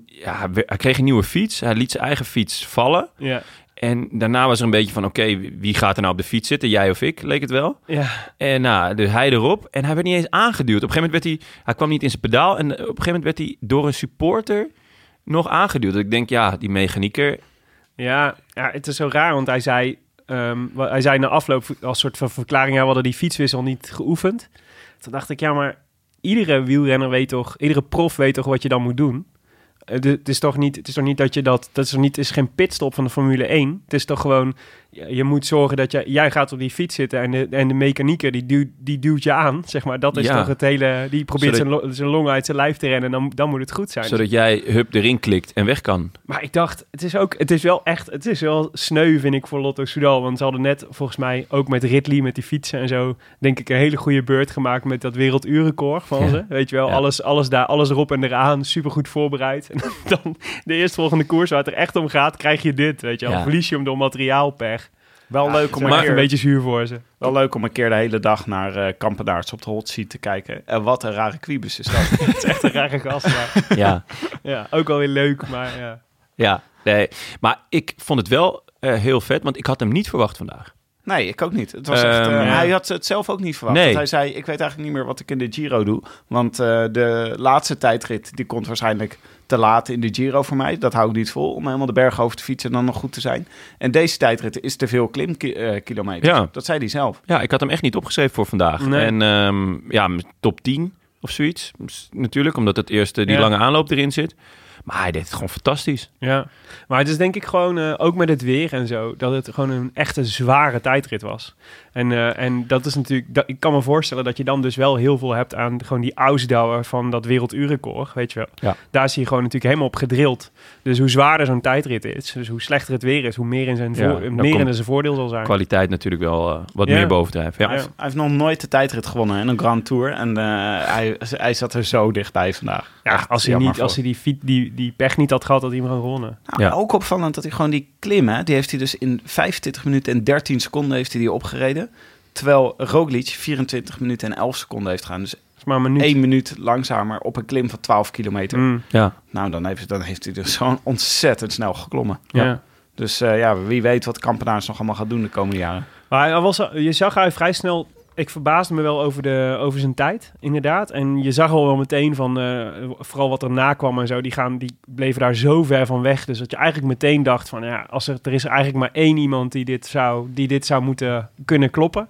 Ja, hij kreeg een nieuwe fiets. Hij liet zijn eigen fiets vallen. Ja. En daarna was er een beetje van... Oké, wie gaat er nou op de fiets zitten? Jij of ik, leek het wel. Ja. En nou, dus hij erop. En hij werd niet eens aangeduwd. Op een gegeven moment werd hij... Hij kwam niet in zijn pedaal. En op een gegeven moment werd hij door een supporter nog aangeduwd. Ik denk, ja, die mechanieker... Ja, ja, het is zo raar, want hij zei, wa- hij zei na afloop als soort van verklaring, ja, we hadden die fietswissel niet geoefend. Toen dacht ik, ja, maar iedere wielrenner weet toch, iedere prof weet toch wat je dan moet doen. Eh, Het is toch niet, het is toch niet dat je dat, dat is toch niet, is geen pitstop van de Formule 1. Het is toch gewoon, je, moet zorgen dat je, jij gaat op die fiets zitten en de, en de mechanieker die duwt, die duwt je aan, zeg maar. Dat is Ja. toch het hele, die probeert Zodat- zijn, zijn long uit zijn lijf te rennen en dan, dan moet het goed zijn. Zodat jij hup erin klikt en weg kan. Maar ik dacht, het is ook, het is wel echt, het is wel sneu, vind ik, voor Lotto Soudal. Want ze hadden net, volgens mij, ook met Ridley, met die fietsen en zo, denk ik, een hele goede beurt gemaakt met dat werelduurrecord van Ja. ze. Weet je wel, Ja. alles, alles daar, alles erop en eraan, super goed voorbereid. En dan de eerstvolgende koers waar het er echt om gaat, krijg je dit, weet je wel. Verlies je hem door materiaalpech. Wel Ja, leuk om een keer een beetje zuur voor ze. Wel leuk om een keer de hele dag naar eh Kampenaerts op de hot seat te kijken. En wat een rare kwiebus is dat. Het is echt een rare gast, maar Ja. ja, ook wel weer leuk, maar ja. Ja, nee. Maar ik vond het wel eh, heel vet, want ik had hem niet verwacht vandaag. Nee, ik ook niet. Het was echt, Ehm, eh, ja. Hij had het zelf ook niet verwacht. Nee. Want hij zei, ik weet eigenlijk niet meer wat ik in de Giro doe. Want eh, de laatste tijdrit, die komt waarschijnlijk te laat in de Giro voor mij. Dat hou ik niet vol, om helemaal de berg over te fietsen en dan nog goed te zijn. En deze tijdrit is te veel klimkilometers. Ja. Dat zei hij zelf. Ja, ik had hem echt niet opgeschreven voor vandaag. Nee. En ehm, ja, top 10 of zoiets. Natuurlijk, omdat het eerste die Ja. lange aanloop erin zit. Maar hij deed het gewoon fantastisch. Ja, maar het is denk ik gewoon, eh, ook met het weer en zo, dat het gewoon een echte zware tijdrit was. En, eh, en dat is natuurlijk, dat, ik kan me voorstellen dat je dan dus wel heel veel hebt aan gewoon die ausdauer van dat werelduurrecord, weet je wel. Ja. Daar is hij gewoon natuurlijk helemaal op gedrild. Dus hoe zwaarder zo'n tijdrit is, dus hoe slechter het weer is, hoe meer in zijn, Ja, voor, dan meer in zijn voordeel zal zijn. Kwaliteit natuurlijk wel eh, wat Ja. meer bovendrijven. Ja. Hij, heeft, hij heeft nog nooit de tijdrit gewonnen in een Grand Tour. En eh, hij, hij zat er zo dichtbij vandaag. Ja, Echt als hij, niet, als hij die, fiet, die, die pech niet had gehad, had hij hem gewoon gewonnen. Nou, Ja. Ook opvallend dat hij gewoon die klim, hè, die heeft hij dus in 25 minuten en 13 seconden heeft hij die opgereden. Terwijl Roglic 24 minuten en 11 seconden heeft gedaan. Dus maar een minuut. één minuut langzamer op een klim van 12 kilometer. Mm, Ja. Nou, dan heeft, dan heeft hij dus gewoon ontzettend snel geklommen. ja. Dus eh, ja, wie weet wat Kampenaars nog allemaal gaat doen de komende jaren. Maar hij was, je zag hij vrij snel. Ik verbaasde me wel over, de, over zijn tijd, inderdaad. En je zag al wel meteen van, eh, vooral wat er na kwam en zo, die, gaan, die bleven daar zo ver van weg. Dus dat je eigenlijk meteen dacht van, ja, als er, er is eigenlijk maar één iemand die dit zou, die dit zou moeten kunnen kloppen.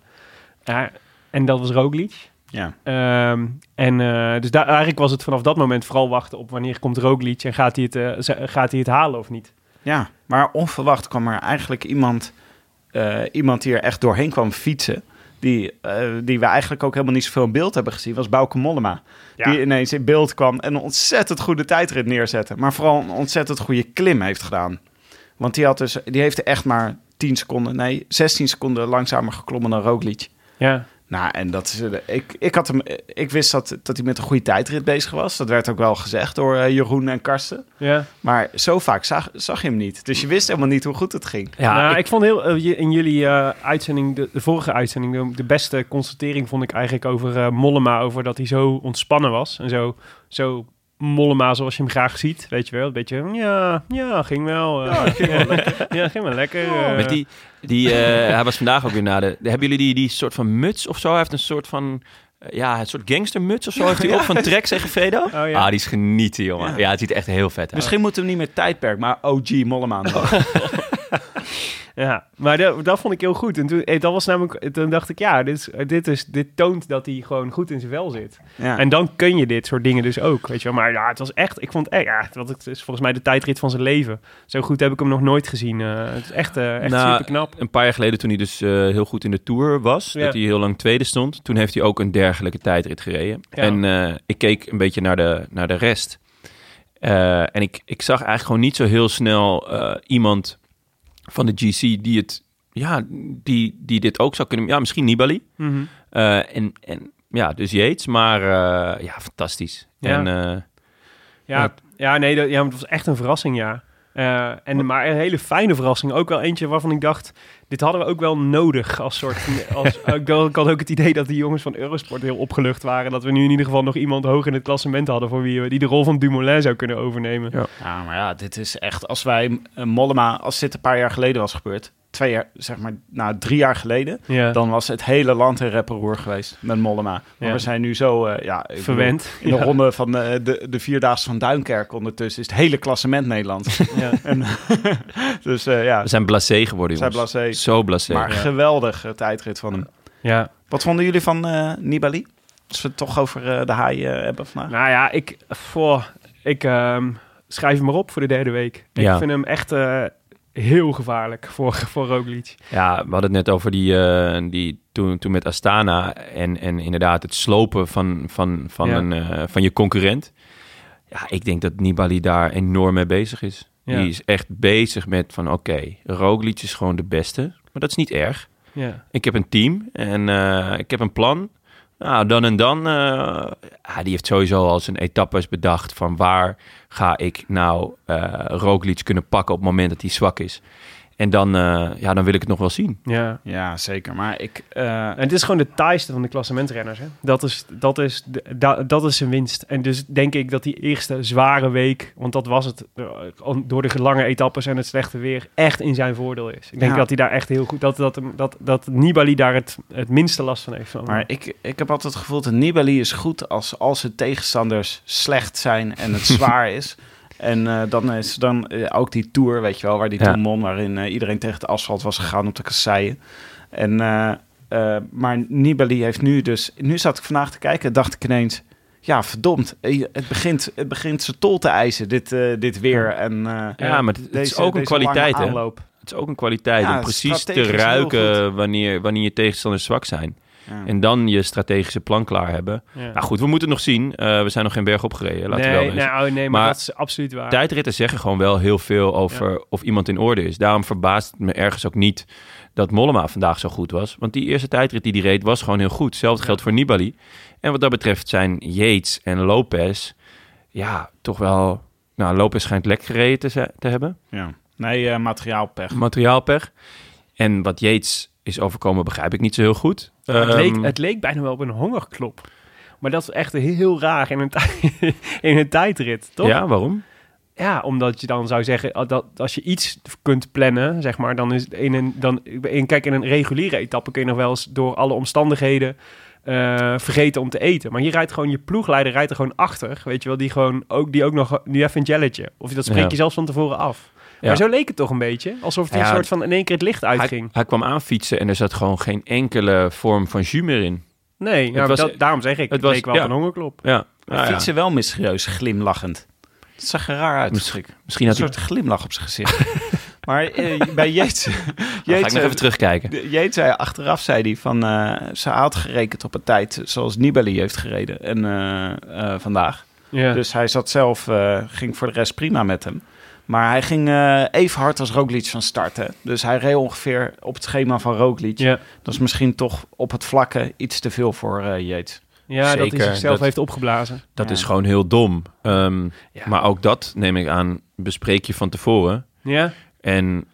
Ja, en dat was Roglic. Ja. Ehm, en eh, dus daar, eigenlijk was het vanaf dat moment vooral wachten op wanneer komt Roglic en gaat hij het, eh, gaat hij het halen of niet. ja, maar onverwacht kwam er eigenlijk iemand, iemand die er echt doorheen kwam fietsen. Die, eh, die we eigenlijk ook helemaal niet zoveel in beeld hebben gezien, was Bauke Mollema. Ja. Die ineens in beeld kwam en een ontzettend goede tijdrit neerzette. Maar vooral een ontzettend goede klim heeft gedaan. Want die, had dus, die heeft echt maar 10 seconden, nee, 16 seconden langzamer geklommen dan Roglic. Ja, Nou, en dat is, eh, ik, ik, had hem, ik wist dat, dat hij met een goede tijdrit bezig was. Dat werd ook wel gezegd door eh, Jeroen en Karsten. ja. Maar zo vaak zag, zag je hem niet. Dus je wist helemaal niet hoe goed het ging. Ja, nou, ik, ik- vond heel, eh, in jullie eh, uitzending, de, de vorige uitzending, de, de beste constatering vond ik eigenlijk over eh, Mollema. Over dat hij zo ontspannen was. En zo, zo Mollema zoals je hem graag ziet. Weet je wel, een beetje, ja, ja, ging wel. eh, ja, ging wel lekker. Ja, ging wel lekker. eh. Met die, die, eh, hij was vandaag ook weer naar de... Hebben jullie die, die soort van muts of zo? Hij heeft een soort van ja, een soort gangstermuts of zo heeft hij op van Trek, zeggen Fredo. ja. Ah, die is genieten, jongen. Ja. Ja. het ziet er echt heel vet uit. Misschien moeten we hem niet meer tijdperk, maar OG Mollema. Ja, maar dat, dat vond ik heel goed. En toen, eh, dat was namelijk, toen dacht ik, ja, dit, is, dit, is, dit toont dat hij gewoon goed in zijn vel zit. ja. En dan kun je dit soort dingen dus ook, weet je wel. Maar ja, het was echt, ik vond, eh, ja, het is volgens mij de tijdrit van zijn leven. Zo goed heb ik hem nog nooit gezien. eh, het is echt, eh, echt Nou, super knap. Een paar jaar geleden, toen hij dus eh, heel goed in de Tour was, Ja. dat hij heel lang tweede stond, toen heeft hij ook een dergelijke tijdrit gereden. Ja. En eh, ik keek een beetje naar de, naar de rest. Eh, en ik, ik zag eigenlijk gewoon niet zo heel snel eh, iemand van de GC die het, ja, die, die dit ook zou kunnen. Ja, misschien Nibali. Mhm. Eh, en, en ja, dus Yates, maar eh, ja, fantastisch. Ja. En eh, Ja, ja, nee, dat, ja, het was echt een verrassing, ja. Eh, en, maar een hele fijne verrassing. Ook wel eentje waarvan ik dacht, dit hadden we ook wel nodig als soort... Als, ik, had- ik had ook het idee dat die jongens van Eurosport heel opgelucht waren. Dat we nu in ieder geval nog iemand hoog in het klassement hadden... voor wie we, die de rol van Dumoulin zou kunnen overnemen. Ja. Ja, maar ja, dit is echt... Als wij eh, Mollema... Als dit een paar jaar geleden was gebeurd... Twee jaar, zeg maar, nou, drie jaar geleden... Ja. Dan was het hele land in reparoer geweest met Mollema. Maar Ja. we zijn nu zo... eh, ja, Verwend. in de Ja. ronde van eh, de, de Vierdaagse van Duinkerk ondertussen... is het hele klassement Nederland. Ja. en, dus eh, ja, we zijn blasé geworden, zijn jongens. blasé. Zo blasé. Maar Ja. geweldig het tijdrit van hem. ja. Wat vonden jullie van eh, Nibali? Als we het toch over de haai hebben vandaag. Nou ja, ik, voor, ik ehm, schrijf hem maar op voor de derde week. Ja. Ik vind hem echt eh, heel gevaarlijk voor, voor Roglic. Ja, we hadden het net over die, eh, die toen, toen met Astana en, en inderdaad het slopen van, van, van, Ja. een, eh, van je concurrent. Ja, ik denk dat Nibali daar enorm mee bezig is. Ja. Die is echt bezig met van oké, Roglic is gewoon de beste, maar dat is niet erg. Ja. Ik heb een team en eh, ik heb een plan. Nou, dan en dan. ja, die heeft sowieso al zijn etappes bedacht van waar ga ik nou eh Roglic kunnen pakken op het moment dat hij zwak is. En dan, eh, ja, dan wil ik het nog wel zien. ja. Ja, zeker. Maar ik... eh, En het is gewoon de taaiste van de klassementrenners. Hè? Dat, is, dat, is, da- dat is zijn winst. En dus denk ik dat die eerste zware week, want dat was het, eh, door de lange etappes en het slechte weer, echt in zijn voordeel is. Ik denk Ja. dat hij daar echt heel goed, dat, dat, dat, dat Nibali daar het, het minste last van heeft. Van. Maar ik, ik heb altijd het gevoel dat Nibali is goed als, als de tegenstanders slecht zijn en het zwaar is. En eh, dan is dan eh, ook die tour, weet je wel, waar die Ja. waarin eh, iedereen tegen het asfalt was gegaan op de kasseien. En, maar Nibali heeft nu dus, nu zat ik vandaag te kijken, dacht ik ineens, ja verdomd, het begint, het begint zijn tol te eisen, dit, dit weer. En, Ja, maar het, is ook een kwaliteit, hè? Het is ook een kwaliteit Ja, om precies te ruiken wanneer, wanneer je tegenstanders zwak zijn. Ja. En dan je strategische plan klaar hebben. ja. Nou goed, we moeten het nog zien. Eh, we zijn nog geen berg opgereden, laten we wel nee, nou, nee, maar, Maar dat is absoluut waar. Tijdritten zeggen gewoon wel heel veel over of iemand in orde is. Daarom verbaast het me ergens ook niet dat Mollema vandaag zo goed was. Want die eerste tijdrit die hij reed was gewoon heel goed. Hetzelfde geldt voor Nibali. En wat dat betreft zijn Yates en Lopez... ja, toch wel... Nou, Lopez schijnt lek gereden te, te hebben. Ja. Nee, eh, materiaalpech. Materiaalpech. En wat Yates is overkomen begrijp ik niet zo heel goed. het, leek, Ehm, het leek bijna wel op een hongerklop. Maar dat is echt heel, heel raar in een, in een tijdrit, toch? Ja, waarom? Ja, omdat je dan zou zeggen ah, dat als je iets kunt plannen, zeg maar, dan is in een dan in, kijk in een reguliere etappe kun je nog wel eens door alle omstandigheden eh, vergeten om te eten. Maar hier rijdt gewoon je ploegleider rijdt er gewoon achter, weet je wel, die gewoon ook die ook nog nu even een jelletje of dat spreek Ja. je zelfs van tevoren af. Ja. Maar zo leek het toch een beetje, alsof het Ja, een soort van in één keer het licht Hij, uitging. hij kwam aanfietsen en er zat gewoon geen enkele vorm van jus meer in. nee, ja, was- dat, daarom zeg ik, het, het was- leek wel een hongerklop. Ja, nou fietsen wel mysterieus glimlachend. Dat zag er raar uit. Misschien, misschien Een had hij... soort glimlach op zijn gezicht. maar eh, bij Yates... Dan ga ik nog even terugkijken. de- Yates zei achteraf, zei hij, van... eh, ze had gerekend op een tijd zoals Nibali heeft gereden en, eh, eh, vandaag. Ja. Dus hij zat zelf, eh, ging voor de rest prima met hem. Maar hij ging eh, even hard als Roglic van start. hè. Dus hij reed ongeveer op het schema van Roglic. ja. Dat is misschien toch op het vlakke iets te veel voor eh Yates. ja, dat hij zichzelf dat- heeft opgeblazen. Dat Ja. is gewoon heel dom. Ehm, Ja. Maar ook dat, neem ik aan, bespreek je van tevoren. Ja, En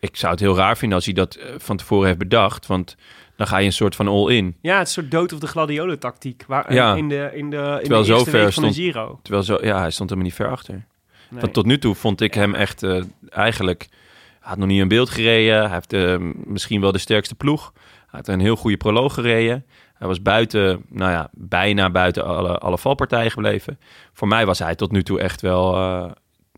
ik zou het heel raar vinden als hij dat eh, van tevoren heeft bedacht. Want dan ga je een soort van all-in. Ja, het is een soort dood of de gladiolen tactiek. Waar, Ja. In de, in de, in Terwijl de eerste week van de stond- Giro. Terwijl zo, ja, hij stond helemaal niet ver achter. Nee. Want tot nu toe vond ik hem echt eh, eigenlijk... Hij had nog niet in beeld gereden. Hij heeft eh, misschien wel de sterkste ploeg. had een heel goede proloog gereden. Hij was buiten, nou ja, bijna buiten alle, alle valpartijen gebleven. Voor mij was hij tot nu toe echt wel, eh,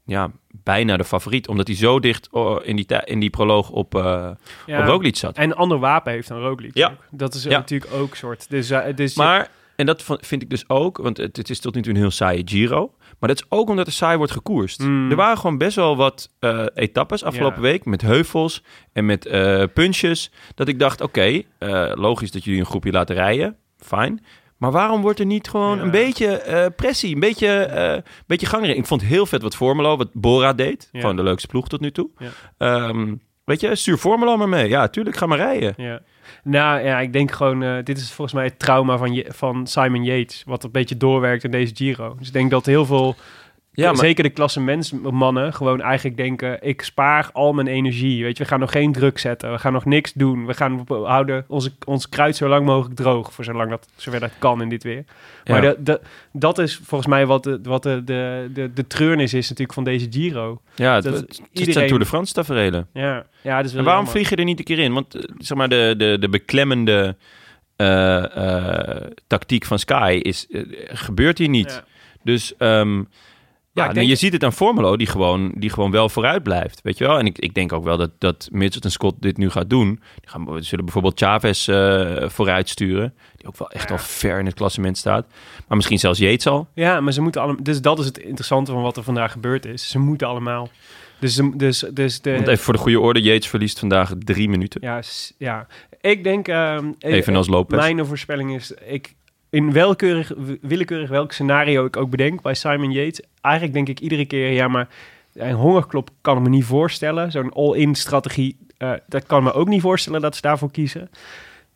ja, bijna de favoriet. Omdat hij zo dicht oh, in, die, in die proloog op, eh Ja. op Roglic zat. En een ander wapen heeft dan Roglic. Ja. ook. Dat is Ja. natuurlijk ook soort. Dus, dus Maar, en dat vind ik dus ook, want het, het is tot nu toe een heel saaie Giro. Maar dat is ook omdat er saai wordt gekoerst. Mm. Er waren gewoon best wel wat eh, etappes afgelopen Ja. week met heuvels en met eh punches. Dat ik dacht, oké, eh, logisch dat jullie een groepje laten rijden. Fijn. Maar waarom wordt er niet gewoon Ja. een beetje pressie, een beetje, eh beetje gang erin? Ik vond heel vet wat Formelo, wat Bora deed. Ja. Gewoon de leukste ploeg tot nu toe. Ja. Ehm, weet je, stuur Formelo maar mee. Ja, tuurlijk, ga maar rijden. Ja. Nou ja, ik denk gewoon, eh, dit is volgens mij het trauma van, Je- van Simon Yates, wat een beetje doorwerkt in deze Giro. Dus ik denk dat heel veel, Ja, maar- zeker de klassementsmannen, gewoon eigenlijk denken, ik spaar al mijn energie. Weet je, we gaan nog geen druk zetten, we gaan nog niks doen. We gaan we houden onze, ons kruid zo lang mogelijk droog, voor zolang dat, zover dat kan in dit weer. Maar Ja. de, de, dat is volgens mij wat de, wat de, de, de, de treurnis is natuurlijk van deze Giro. Ja, het, Dat het, het zijn iedereen- Tour de France tafereelen. Ja, ja dat is wel En waarom vlieg je er niet een keer in? Want eh, zeg maar, de, de, de beklemmende eh, eh, tactiek van Sky is, gebeurt hier niet. Ja. Dus ehm, ja, denk- je ziet het aan Formelo, die gewoon, die gewoon wel vooruit blijft. Weet je wel? En ik, ik denk ook wel dat, dat Mitchell en Scott dit nu gaat doen. Die gaan, die zullen bijvoorbeeld Chavez eh vooruit sturen. Die ook wel echt al ver in het klassement staat. Maar misschien zelfs Yates al. Ja, maar ze moeten allemaal. Dus dat is het interessante van wat er vandaag gebeurd is. Ze moeten allemaal. Dus, dus, dus de. Want even voor de goede orde, Yates verliest vandaag drie minuten. ja, ja, ik denk. ehm, ik- Evenals Lopez. Mijn voorspelling is. Ik, in welkeurig, willekeurig welk scenario ik ook bedenk bij Simon Yates. Eigenlijk denk ik iedere keer. Ja, maar een hongerklop kan ik me niet voorstellen. Zo'n all-in strategie. eh, dat kan me ook niet voorstellen dat ze daarvoor kiezen.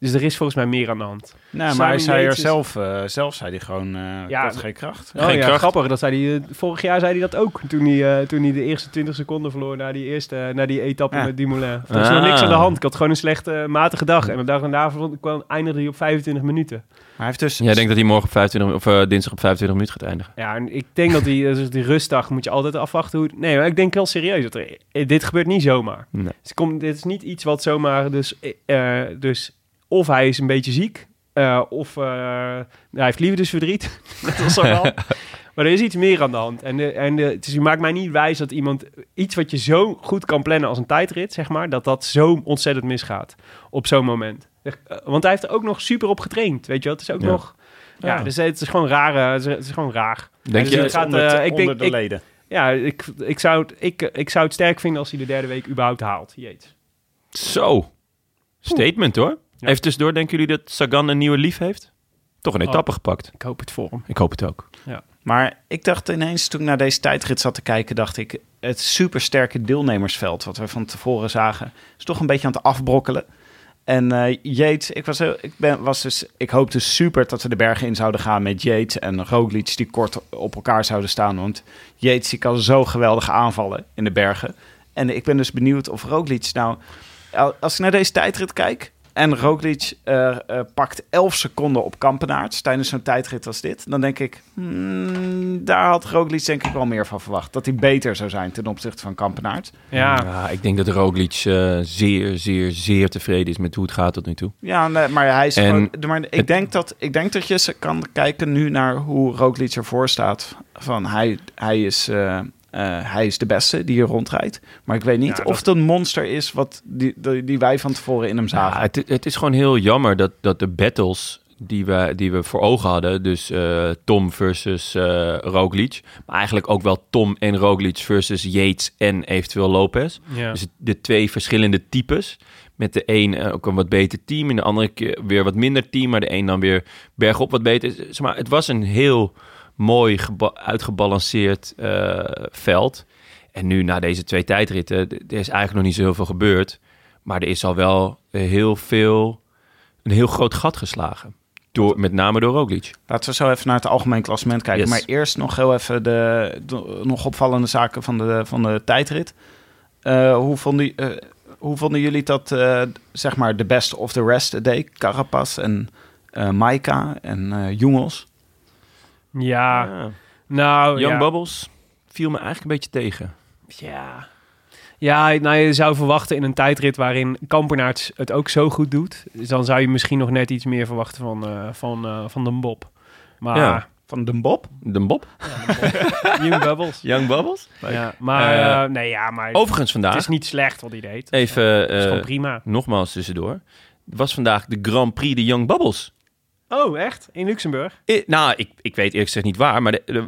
Dus er is volgens mij meer aan de hand. Nee, maar hij zei er zelf, eh, zelf zei hij gewoon, eh Ja, had geen kracht. Oh Geen ja, kracht. grappig. Dat zei hij, eh, vorig jaar zei hij dat ook. Toen hij, eh, toen hij de eerste 20 seconden verloor na die eerste na die etappe Ja. met Dumoulin. Er was nog Ah. niks aan de hand. Ik had gewoon een slechte, matige dag. En de dag daarna vond- kwam, eindigde hij op 25 minuten. Maar hij heeft dus... Jij denkt dat hij morgen op 25, of dinsdag op 25 minuten gaat eindigen? Ja, en ik denk dat die, dus die rustdag moet je altijd afwachten hoe... Nee, maar ik denk wel serieus. Dat er, dit gebeurt niet zomaar. Nee. Dus het komt, dit is niet iets wat zomaar... Dus, dus of hij is een beetje ziek... eh, of eh, hij heeft liefdesverdriet. Net als Sagan. Maar er is iets meer aan de hand. En, de, en de, het is, je maakt mij niet wijs dat iemand... Iets wat je zo goed kan plannen als een tijdrit, zeg maar... dat dat zo ontzettend misgaat op zo'n moment. Eh, Want hij heeft er ook nog super op getraind, weet je wel. Het is ook Ja. nog... Ja, Ja. dus het is gewoon raar. Het is, het is gewoon raar. Denk Dus je? het gaat, onder, het- ik denk, de ik, leden. ja, ik, ik, zou het, ik, ik zou het sterk vinden als hij de derde week überhaupt haalt. Jeet. Zo. Statement hoor. Ja. Even tussendoor, denken jullie dat Sagan een nieuwe lief heeft? Toch een Oh. etappe gepakt. Ik hoop het voor hem. Ik hoop het ook. Maar ik dacht ineens, toen ik naar deze tijdrit zat te kijken, dacht ik, het supersterke deelnemersveld, wat we van tevoren zagen, is toch een beetje aan het afbrokkelen. En eh Yates, ik, was, heel- ik, ben, was dus, ik hoopte super dat we de bergen in zouden gaan met Yates en Roglic, die kort op elkaar zouden staan. Want Yates die kan zo geweldig aanvallen in de bergen. En ik ben dus benieuwd of Roglic nou, als ik naar deze tijdrit kijk, en Roglic eh, eh, pakt 11 seconden op Kampenaerts tijdens zo'n tijdrit als dit. Dan denk ik, hmm, daar had Roglic denk ik wel meer van verwacht. Dat hij beter zou zijn ten opzichte van Kampenaerts. Ja, ik denk dat Roglic eh, zeer, zeer, zeer tevreden is met hoe het gaat tot nu toe. Ja, nee, maar hij is En gewoon... Maar ik, het- denk dat, ik denk dat je ze kan kijken nu naar hoe Roglic ervoor staat. Van hij, hij, is, eh, hij is de beste die hier rondrijdt. Maar ik weet niet Ja, of dat- het een monster is wat die, die, die wij van tevoren in hem zagen. Ja, het, het is gewoon heel jammer dat, dat de battles die we, die we voor ogen hadden, dus eh, Tom versus eh Roglic, maar eigenlijk ook wel Tom en Roglic versus Yates en eventueel Lopez. ja. Dus de twee verschillende types. Met de een ook een wat beter team en de andere keer weer wat minder team, maar de een dan weer bergop wat beter. Zeg maar, het was een heel mooi geba- uitgebalanceerd eh, veld. En nu na deze twee tijdritten, er is eigenlijk nog niet zo heel veel gebeurd. Maar er is al wel heel veel, een heel groot gat geslagen. Door, met name door Roglic. Laten we zo even naar het algemeen klassement kijken. Yes. Maar eerst nog heel even de, de nog opvallende zaken van de, van de tijdrit. Eh, hoe, vonden, eh, hoe vonden jullie dat, zeg maar, de best of the rest day? Carapaz en Maika en Jongels. Ja. nou Young ja. Bubbles viel me eigenlijk een beetje tegen. Ja. Ja, nou, je zou verwachten in een tijdrit waarin Kampenaerts het ook zo goed doet. Dus dan zou je misschien nog net iets meer verwachten van, eh, van, eh, van de Bob. Maar Ja. Van de Bob. De Bob? Young Bubbles. Young Bubbles? Ja, maar Eh, nee, ja, maar Overigens vandaag, het is niet slecht wat hij deed. even Het is eh, gewoon prima. nogmaals tussendoor. was vandaag de Grand Prix de Young Bubbles. Oh, echt? In Luxemburg? I- nou, ik, ik weet eerlijk gezegd niet waar, maar er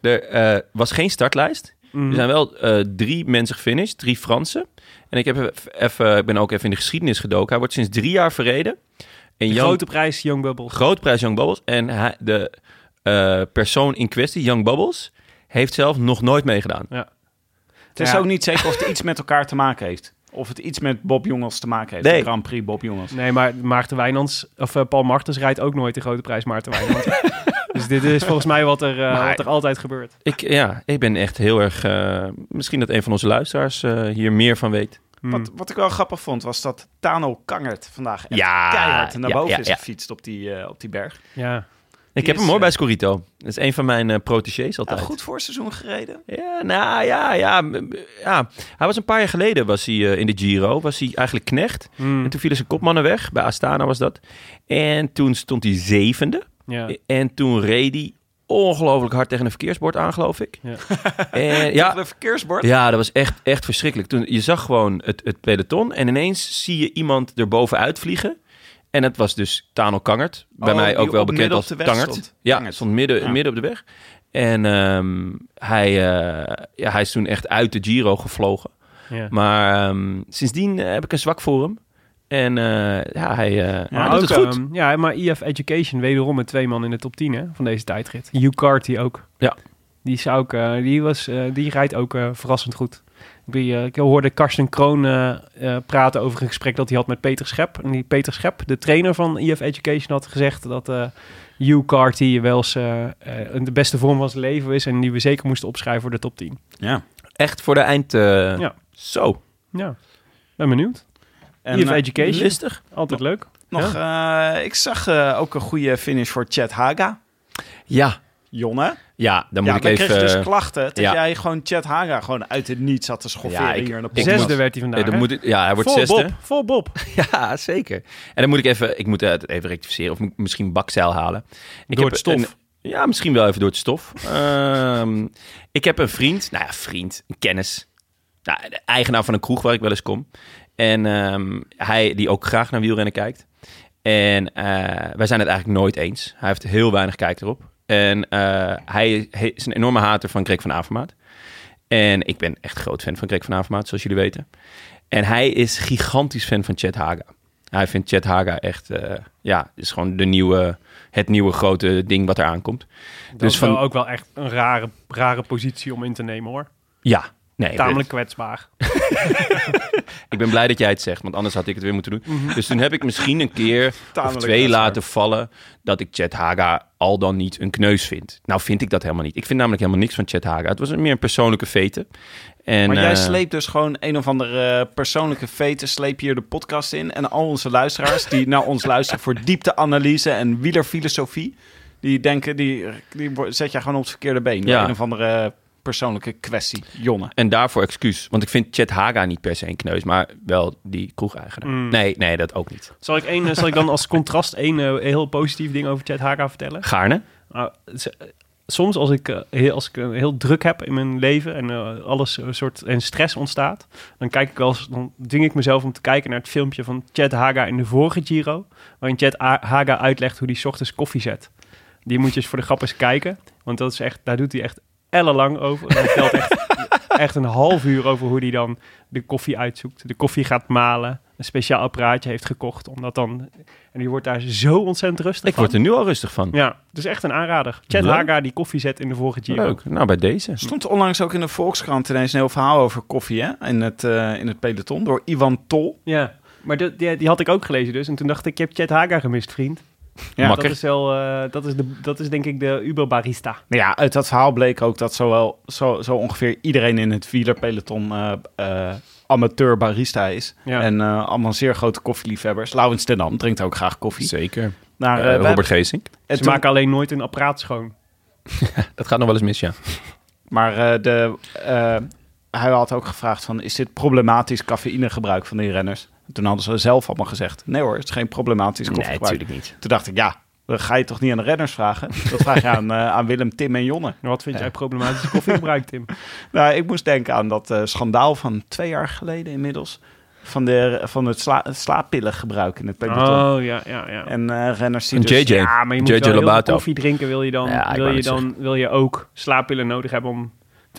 er eh, was geen startlijst. Mhm. Er zijn wel eh, drie mensen gefinished, drie Fransen. En ik, heb even- ik ben ook even in de geschiedenis gedoken. Hij wordt sinds drie jaar verreden. En De Young- grote prijs Young Bubbles. Groot prijs Young Bubbles. En hij, de eh, persoon in kwestie, Young Bubbles, heeft zelf nog nooit meegedaan. Het is Ja. ook niet zeker of het iets met elkaar te maken heeft. Of het iets met Bob Jongens te maken heeft. Nee. De Grand Prix Bob Jongens. Nee, maar Maarten Wijnands, of eh, Paul Martens rijdt ook nooit de grote prijs Maarten Wijnands. dus dit is volgens mij wat er, eh, Maar- wat er altijd gebeurt. Ik, ja, ik ben echt heel erg... eh, misschien dat een van onze luisteraars eh, hier meer van weet. Hmm. Wat, wat ik wel grappig vond, was dat Tano Kangert vandaag echt Ja, keihard naar ja, boven ja, is ja. gefietst op die, eh, op die berg. Ja. Ik heb hem hoor eh, bij Scorito. Dat is een van mijn eh protégés altijd. Ja, goed voorseizoen gereden. Ja, nou ja, ja, ja. Hij was een paar jaar geleden was hij, eh, in de Giro. Was hij eigenlijk knecht. Hmm. En toen vielen zijn kopmannen weg. Bij Astana was dat. En toen stond hij zevende. Ja. En toen reed hij ongelooflijk hard tegen een verkeersbord aan, geloof ik. Ja. En, Ja. De verkeersbord. ja, dat was echt, echt verschrikkelijk. Toen, je zag gewoon het, het peloton en ineens zie je iemand er bovenuit vliegen. En het was dus Tano Kangert. Bij Oh, mij ook wel bekend als op de weg Tangert. stond. Ja, Tangert. stond midden, Ja. midden op de weg. En ehm, hij, eh, ja, hij is toen echt uit de Giro gevlogen. Ja. Maar ehm, sindsdien eh, heb ik een zwak voor hem. En eh, ja, hij, eh, hij Maar doet ook, het goed. ehm, ja, maar EF Education wederom met twee man in de top 10 hè, van deze tijdrit. Hugh Carty ook. Ja. Die, is ook, die, was, die rijdt ook verrassend goed. Eh, ik hoorde Karsten Kroon eh, eh, praten over een gesprek dat hij had met Peter Schep. En die Peter Schep, de trainer van EF Education, had gezegd dat eh Hugh Carty wel eens de beste vorm van zijn leven is. En die we zeker moesten opschrijven voor de top 10. Ja. Echt voor de eind. eh, Ja. Zo. Ja, ben benieuwd. En, EF Education, Listig. altijd leuk. nog, eh, ik zag eh, ook een goede finish voor Chet Haga. Ja. Jonne. Ja, dan moet Ja, ik even... kregen dus klachten dat ja. jij gewoon Chat Haga gewoon uit het niets had te schofferen Ja, ik- hier in de. Zesde werd hij vandaag. Eh, dan moet ik- ja, hij wordt Vol zesde. Bob, vol Bob. Ja, zeker. En dan moet ik even, ik moet het even rectificeren of misschien bakzeil halen. Ik Door heb het stof. een- ja, misschien wel even door het stof. Ehm, ik heb een vriend, nou ja, vriend, een kennis. Nou, de eigenaar van een kroeg waar ik wel eens kom. En ehm, hij die ook graag naar wielrennen kijkt. En eh, wij zijn het eigenlijk nooit eens. Hij heeft heel weinig kijk erop. En eh, hij, hij is een enorme hater van Greg van Avermaat. En ik ben echt groot fan van Greg van Avermaat, zoals jullie weten. En hij is gigantisch fan van Chet Haga. Hij vindt Chet Haga echt, eh, ja, is gewoon de nieuwe, het nieuwe grote ding wat er aankomt. Dat Dus is wel van, ook wel echt een rare, rare positie om in te nemen hoor. ja, nee, Tamelijk kwetsbaar. ik ben blij dat jij het zegt, want anders had ik het weer moeten doen. Dus toen heb ik misschien een keer of twee kwetsbaar. laten vallen dat ik Chet Haga al dan niet een kneus vind. Nou vind ik dat helemaal niet. Ik vind namelijk helemaal niks van Chet Haga. Het was meer een persoonlijke vete. En, Maar jij eh, sleept dus gewoon een of andere eh, persoonlijke veten, sleep je hier de podcast in. En al onze luisteraars die naar ons luisteren voor diepteanalyse en wielerfilosofie, die denken, die, die zet jij gewoon op het verkeerde been. Ja. Een of andere persoonlijke kwestie. Jonne. En daarvoor excuus. Want ik vind Chet Haga niet per se een kneus, maar wel die kroegeigenaar. Mm. Nee, nee, dat ook niet. Zal ik, één, eh, zal ik dan als contrast één eh, heel positief ding over Chet Haga vertellen? Gaarne. Nou, z- soms als ik, eh, heel, als ik eh, heel druk heb in mijn leven en eh, alles een soort en stress ontstaat, dan kijk ik wel eens, dan dwing ik mezelf om te kijken naar het filmpje van Chet Haga in de vorige Giro, waarin Chet A- Haga uitlegt hoe hij 's ochtends koffie zet. Die moet je eens voor de grap eens kijken, want dat is echt, daar doet hij echt ellenlang over. En hij vertelt echt, echt een half uur over hoe hij dan de koffie uitzoekt, de koffie gaat malen, een speciaal apparaatje heeft gekocht, omdat dan en die wordt daar zo ontzettend rustig Ik van. word er nu al rustig van. Ja, is echt een aanrader. Leuk. Haga die koffie zet in de vorige Giro. Leuk. Nou, bij deze. Er stond onlangs ook in de Volkskrant ineens een heel verhaal over koffie hè? In, het, eh, in het peloton door Ivan Tol. Ja, maar die, die, die had ik ook gelezen dus. En toen dacht ik, je hebt Chet Haga gemist, vriend. Ja, Makker. Dat is, wel, eh, dat, is de, dat is denk ik de Uber-barista. Nou ja, uit dat verhaal bleek ook dat zowel, zo, zo ongeveer iedereen in het wielerpeloton eh eh, amateur barista is. Ja. En eh, allemaal zeer grote koffieliefhebbers. Laurens ten Dam drinkt ook graag koffie. Zeker. We Robert Geesink. Ze toen- maken alleen nooit een apparaat schoon. Dat gaat nog wel eens mis, ja. Maar eh, de, eh, hij had ook gevraagd van, is dit problematisch cafeïnegebruik van die renners? En toen hadden ze zelf allemaal gezegd, nee hoor, het is geen problematisch Nee, koffiegebruik. natuurlijk niet. Toen dacht ik, ja, dat ga je toch niet aan de renners vragen? Dat vraag je aan, eh, aan Willem, Tim en Jonne. Wat vind jij problematische koffiegebruik, Tim? Nou, ik moest denken aan dat eh, schandaal van twee jaar geleden inmiddels. Van, de, van het, sla, het slaappillengebruik in het peloton. Oh, ja, ja, ja. En eh, renners die Een dus... JJ. Ja, maar je moet JJ wel heel veel Lobato. koffie drinken. Wil je dan, Ja, wil je dan wil je ook slaappillen nodig hebben om...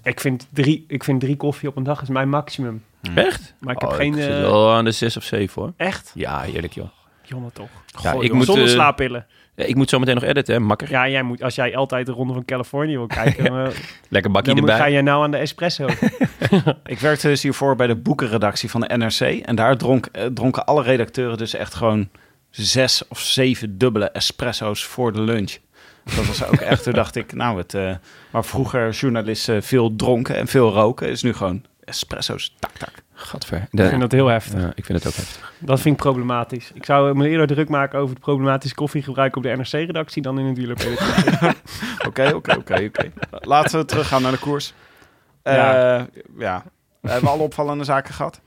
Ik vind, drie, ik vind drie koffie op een dag is mijn maximum. Echt? Maar ik heb Oh, geen... zit eh, wel aan de zes of zeven hoor. echt? Ja, heerlijk joh. Jonne toch. Ja, Goh, ik, jongen, moet, Zonder eh, slaappillen. ja, ik moet zo meteen nog editen, hè, makker. Ja, jij moet, als jij altijd de Ronde van Californië wil kijken, eh, Lekker bakje dan erbij. ga jij nou aan de espresso. Ik werkte dus hiervoor bij de boekenredactie van de NRC. En daar dronk, eh, dronken alle redacteuren dus echt gewoon zes of zeven dubbele espresso's voor de lunch. Dat was ook echt, toen dacht ik, nou, het, eh, waar vroeger journalisten veel dronken en veel roken, is nu gewoon espresso's, tak, tak. Gadver. ik vind dat heel heftig. Ja, ik vind het ook heftig. Dat vind ik problematisch. Ik zou me eerder druk maken over het problematisch koffiegebruik op de NRC-redactie dan in het wielerpeloton. Oké, oké, oké, oké. Laten we teruggaan naar de koers. Eh, Ja. ja. We hebben alle opvallende zaken gehad.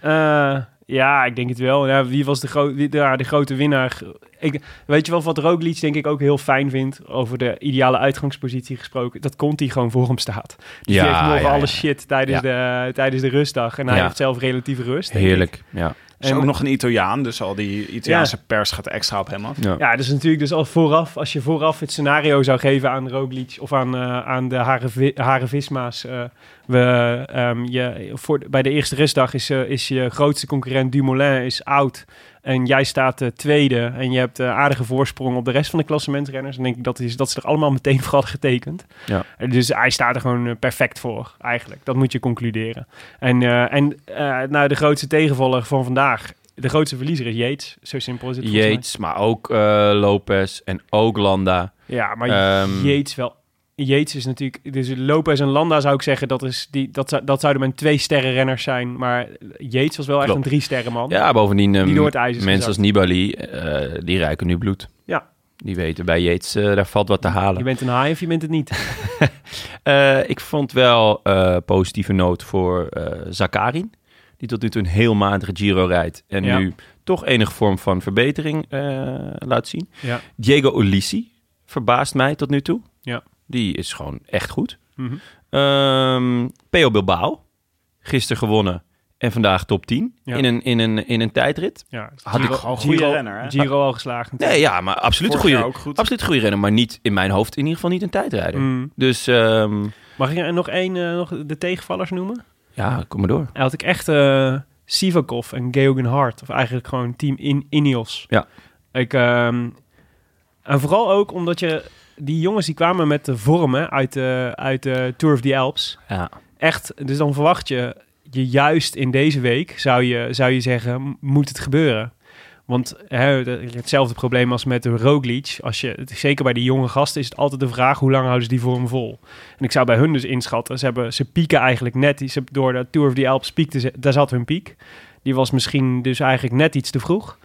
Eh, ja, ik denk het wel. Ja, wie was de, gro wie, ja, de grote winnaar? Ik, weet je wel wat Roglic denk ik ook heel fijn vindt over de ideale uitgangspositie gesproken? Dat Conti gewoon voor hem staat. Die Ja, heeft morgen ja, alle shit tijdens, de, tijdens de rustdag. En hij heeft zelf relatieve rust. denk ik. Heerlijk. Ja. Is En- ook nog een Italiaan, dus al die Italiaanse pers gaat extra op hem af. Ja. Ja, dus natuurlijk dus al vooraf, als je vooraf het scenario zou geven aan Roglic of aan, eh, aan de Hare, Hare Visma's. eh, we, ehm, je, voor, bij de eerste rustdag is, eh, is je grootste concurrent Dumoulin is oud. En jij staat eh, tweede en je hebt eh, aardige voorsprong op de rest van de klassementrenners. Dan denk ik dat, is, dat ze er allemaal meteen voor hadden getekend. Ja. En Dus hij staat er gewoon eh, perfect voor, eigenlijk. Dat moet je concluderen. En, eh, en eh, nou, de grootste tegenvaller van vandaag, de grootste verliezer is Yates. Zo simpel is het. Yates, maar ook eh, Lopez en ook Landa. Ja, maar Ehm, Yates wel. Yates is natuurlijk... Dus Lopez en Landa zou ik zeggen, dat, is die, dat, dat zouden mijn twee sterren renners zijn. Maar Yates was wel echt een drie sterren man. Ja, bovendien ehm, Die door het ijs is mensen als. Nibali, eh, die ruiken nu bloed. Ja. Die weten bij Yates, eh, daar valt wat te halen. Je bent een haai of je bent het niet. Eh, ik vond wel positieve noot voor Zakarin. Die tot nu toe een heel matige Giro rijdt. En Ja. nu toch enige vorm van verbetering laat zien. Ja. Diego Ulissi verbaast mij tot nu toe. Ja. Die is gewoon echt goed. Mhm. Ehm Peo Bilbao. Gisteren gewonnen. En vandaag top 10 Ja. in, een, in, een, in een tijdrit. Ja, Had ik een goede renner, hè? Giro al geslagen. Nee, ja, maar absoluut een goede, goed. absoluut goede renner. Maar niet in mijn hoofd in ieder geval niet een tijdrijder. Mm. Dus ehm, Mag ik er nog één eh, nog de tegenvallers noemen? ja, kom maar door. Hij had ik echt eh Sivakov en Geoghegan Hart. Of eigenlijk gewoon team in Ineos. Ja. Ik, ehm, en vooral ook omdat je... Die jongens die kwamen met de vormen uit de, uit de Tour of the Alps. Ja. Echt, dus dan verwacht je, je juist in deze week zou je, zou je zeggen, moet het gebeuren. Want hè, de- hetzelfde probleem als met de Roglic. Als je, zeker bij die jonge gasten is het altijd de vraag... hoe lang houden ze die vorm vol? En ik zou bij hun dus inschatten... ze, hebben, ze pieken eigenlijk net... Ze, door de Tour of the Alps piekten ze... daar zat hun piek. Die was misschien dus eigenlijk net iets te vroeg.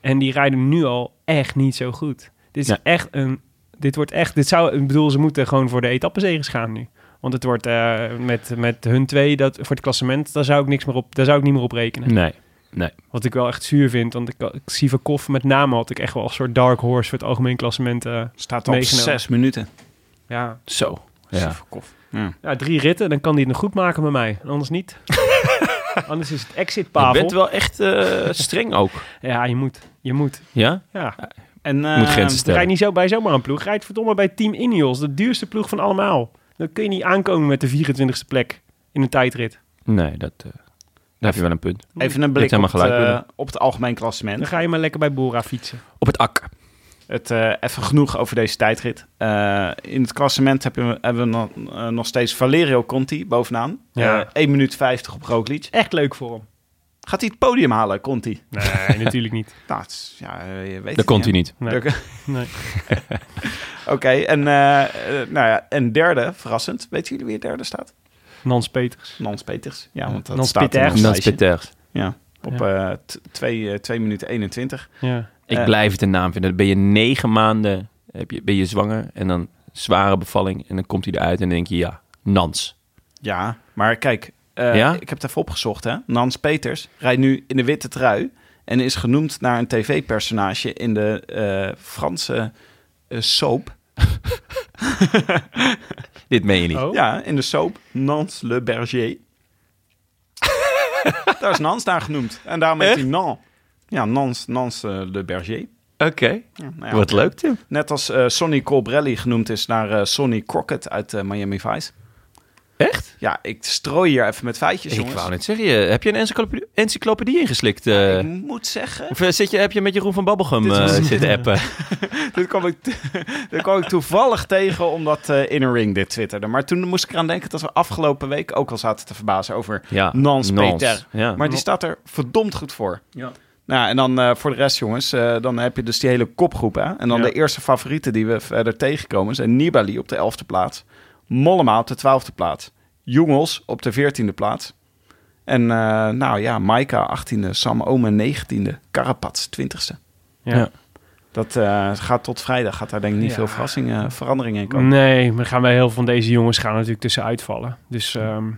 En die rijden nu al echt niet zo goed. Dit is Ja. echt een... Dit wordt echt... Dit zou, ik bedoel, ze moeten gewoon voor de etappenzegers gaan nu. Want het wordt eh, met, met hun twee, dat, voor het klassement, daar zou ik niks meer op, daar zou ik niet meer op rekenen. Nee, nee. Wat ik wel echt zuur vind, want ik, ik Sivakov met name had ik echt wel een soort dark horse voor het algemeen klassement. eh, Staat op Meegenomen. zes minuten. ja. Zo. Ja. Ja. ja, drie ritten, dan kan hij het nog goed maken met mij. En anders niet. anders is het exit Je Pavel. bent wel echt eh, streng ook. Ja, je moet. Je moet. Ja? Ja. En, eh, Moet grenzen Rijd stellen. niet zo bij zomaar een ploeg. Rijd verdomme bij Team Ineos, de duurste ploeg van allemaal. Dan kun je niet aankomen met de 24e plek in een tijdrit. Nee, dat, eh, daar heb je wel een punt. Even een blik op het, gelijk, Willem. op het algemeen klassement. Dan ga je maar lekker bij Bora fietsen. Op het ak. Het, eh, even genoeg over deze tijdrit. Eh, in het klassement hebben we, hebben we nog, nog steeds Valerio Conti bovenaan. Ja. Eh, 1 minuut 50 op Roglic. Echt leuk voor hem. Gaat hij het podium halen, Conti? Nee, natuurlijk niet. Nou, het is- ja, eh, je weet Dat het komt hij niet. Nee. Oké, en eh, eh, nou ja, en derde, verrassend. Weten jullie wie het derde staat? Nans Peters. Nans Peters. Ja, want dat Nans staat Peters. is Peters. Ja, op eh, eh, twee minuten 21. Ja. Ik blijf het een naam vinden. Dan ben je negen maanden heb je, ben je zwanger en dan zware bevalling. En dan komt hij eruit en dan denk je, ja, Nans. Ja, maar kijk, Eh, Ja? Ik heb het even opgezocht, hè. Nans Peters rijdt nu in de witte trui... en is genoemd naar een tv-personage in de eh, Franse eh, soap. Dit meen je niet. Oh. Ja, in de soap Nans Le Berger. Daar is Nans naar genoemd. En daarom heet hij Nan. Ja, Nans, Nans Le Berger. Oké, Ja, nou ja, wat leuk Tim. Net als eh, Sonny Colbrelli genoemd is naar eh, Sonny Crockett uit eh, Miami Vice. Echt? Ja, ik strooi hier even met feitjes, Ik jongens. wou net zeggen, heb je een encyclopedie, encyclopedie ingeslikt? eh? Ik moet zeggen, of eh, zit je, heb je met Jeroen van Babbelgum Dit was- zitten appen? dit kwam ik, dit kwam ik toevallig tegen omdat eh Inner Ring dit twitterde. Maar toen moest ik eraan denken dat we afgelopen week ook al zaten te verbazen over Ja, Nans Nans, Peter. ja. Maar die staat er verdomd goed voor. Ja. Nou, en dan eh, voor de rest, jongens, eh, dan heb je dus die hele kopgroep. Hè? En dan Ja. de eerste favorieten die we verder tegenkomen zijn Nibali op de 11e plaats, Mollema op de 12e plaats, Jongels op de 14e plaats. En eh, nou ja, Maika 18e, Sam Omen 19e, Carapaz 20e. Ja. Ja. Dat eh, gaat tot vrijdag, gaat daar denk ik niet Ja. veel verrassingen, veranderingen in komen. Nee, maar gaan wij heel veel van deze jongens gaan natuurlijk tussenuit vallen. Dus ehm,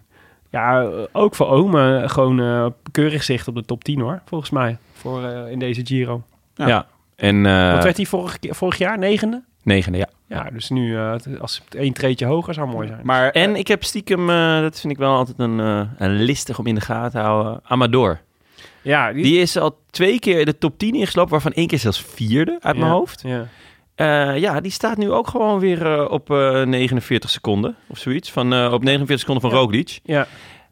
ja, eh, ook voor Ome gewoon eh, keurig zicht op de top 10 hoor, volgens mij. Voor eh, in deze Giro. Ja. Ja. En eh Wat werd hij vorig, keer- vorig jaar? Negende? Negende, ja. Ja, dus nu eh, als het één treetje hoger zou mooi zijn. Maar En ik heb stiekem, eh, dat vind ik wel altijd een, eh, een listig om in de gaten te houden, Amador. ja, die, Die is al twee keer de top 10 ingelopen, waarvan één keer zelfs vierde uit mijn hoofd. Ja. Eh, ja, die staat nu ook gewoon weer eh, op eh 49 seconden of zoiets. Van, eh, op 49 seconden van Ja. Roglic. Ja,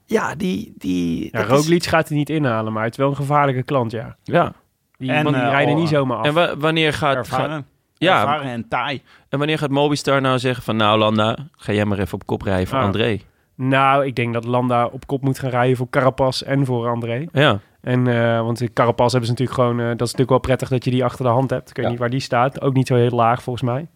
Ja, die... die ja is- gaat hij niet inhalen, maar het is wel een gevaarlijke klant, ja. Ja. Die, En, want die eh, rijden niet zomaar af. En wa- wanneer gaat, ervaren, gaat- ja, ervaren en taai. en wanneer gaat Mobistar nou zeggen van... Nou, Landa, ga jij maar even op kop rijden voor Ah. André. Nou, ik denk dat Landa op kop moet gaan rijden voor Carapaz en voor André. Ja. En, eh, want Carapaz hebben ze natuurlijk gewoon... eh, dat is natuurlijk wel prettig dat je die achter de hand hebt. Ik weet Ja. niet waar die staat. Ook niet zo heel laag, volgens mij.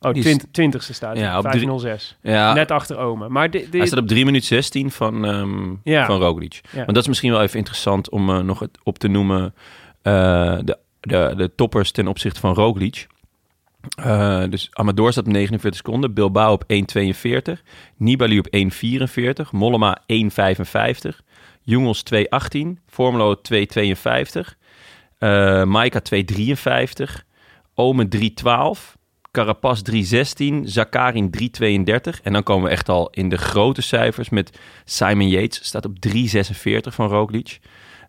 Oh, twint, twintigste staat Ja, hij. op drie- 506. ja. Net achter Ome. Maar Hij staat op 3 minuten 16 van, ehm Ja. van Roglic. Ja. Want dat is misschien wel even interessant om eh, nog het op te noemen. de, de, de toppers ten opzichte van Roglic. Eh, dus Amador staat op 49 seconden. Bilbao op 1,42. Nibali op 1,44. Mollema 1,55. Jongels 2,18. Formelo 2,52. eh Maika 2,53. Omen 3,12. Carapaz 3,16. Zakarin 3,32. En dan komen we echt al in de grote cijfers met Simon Yates. Staat op 3,46 van Roglic.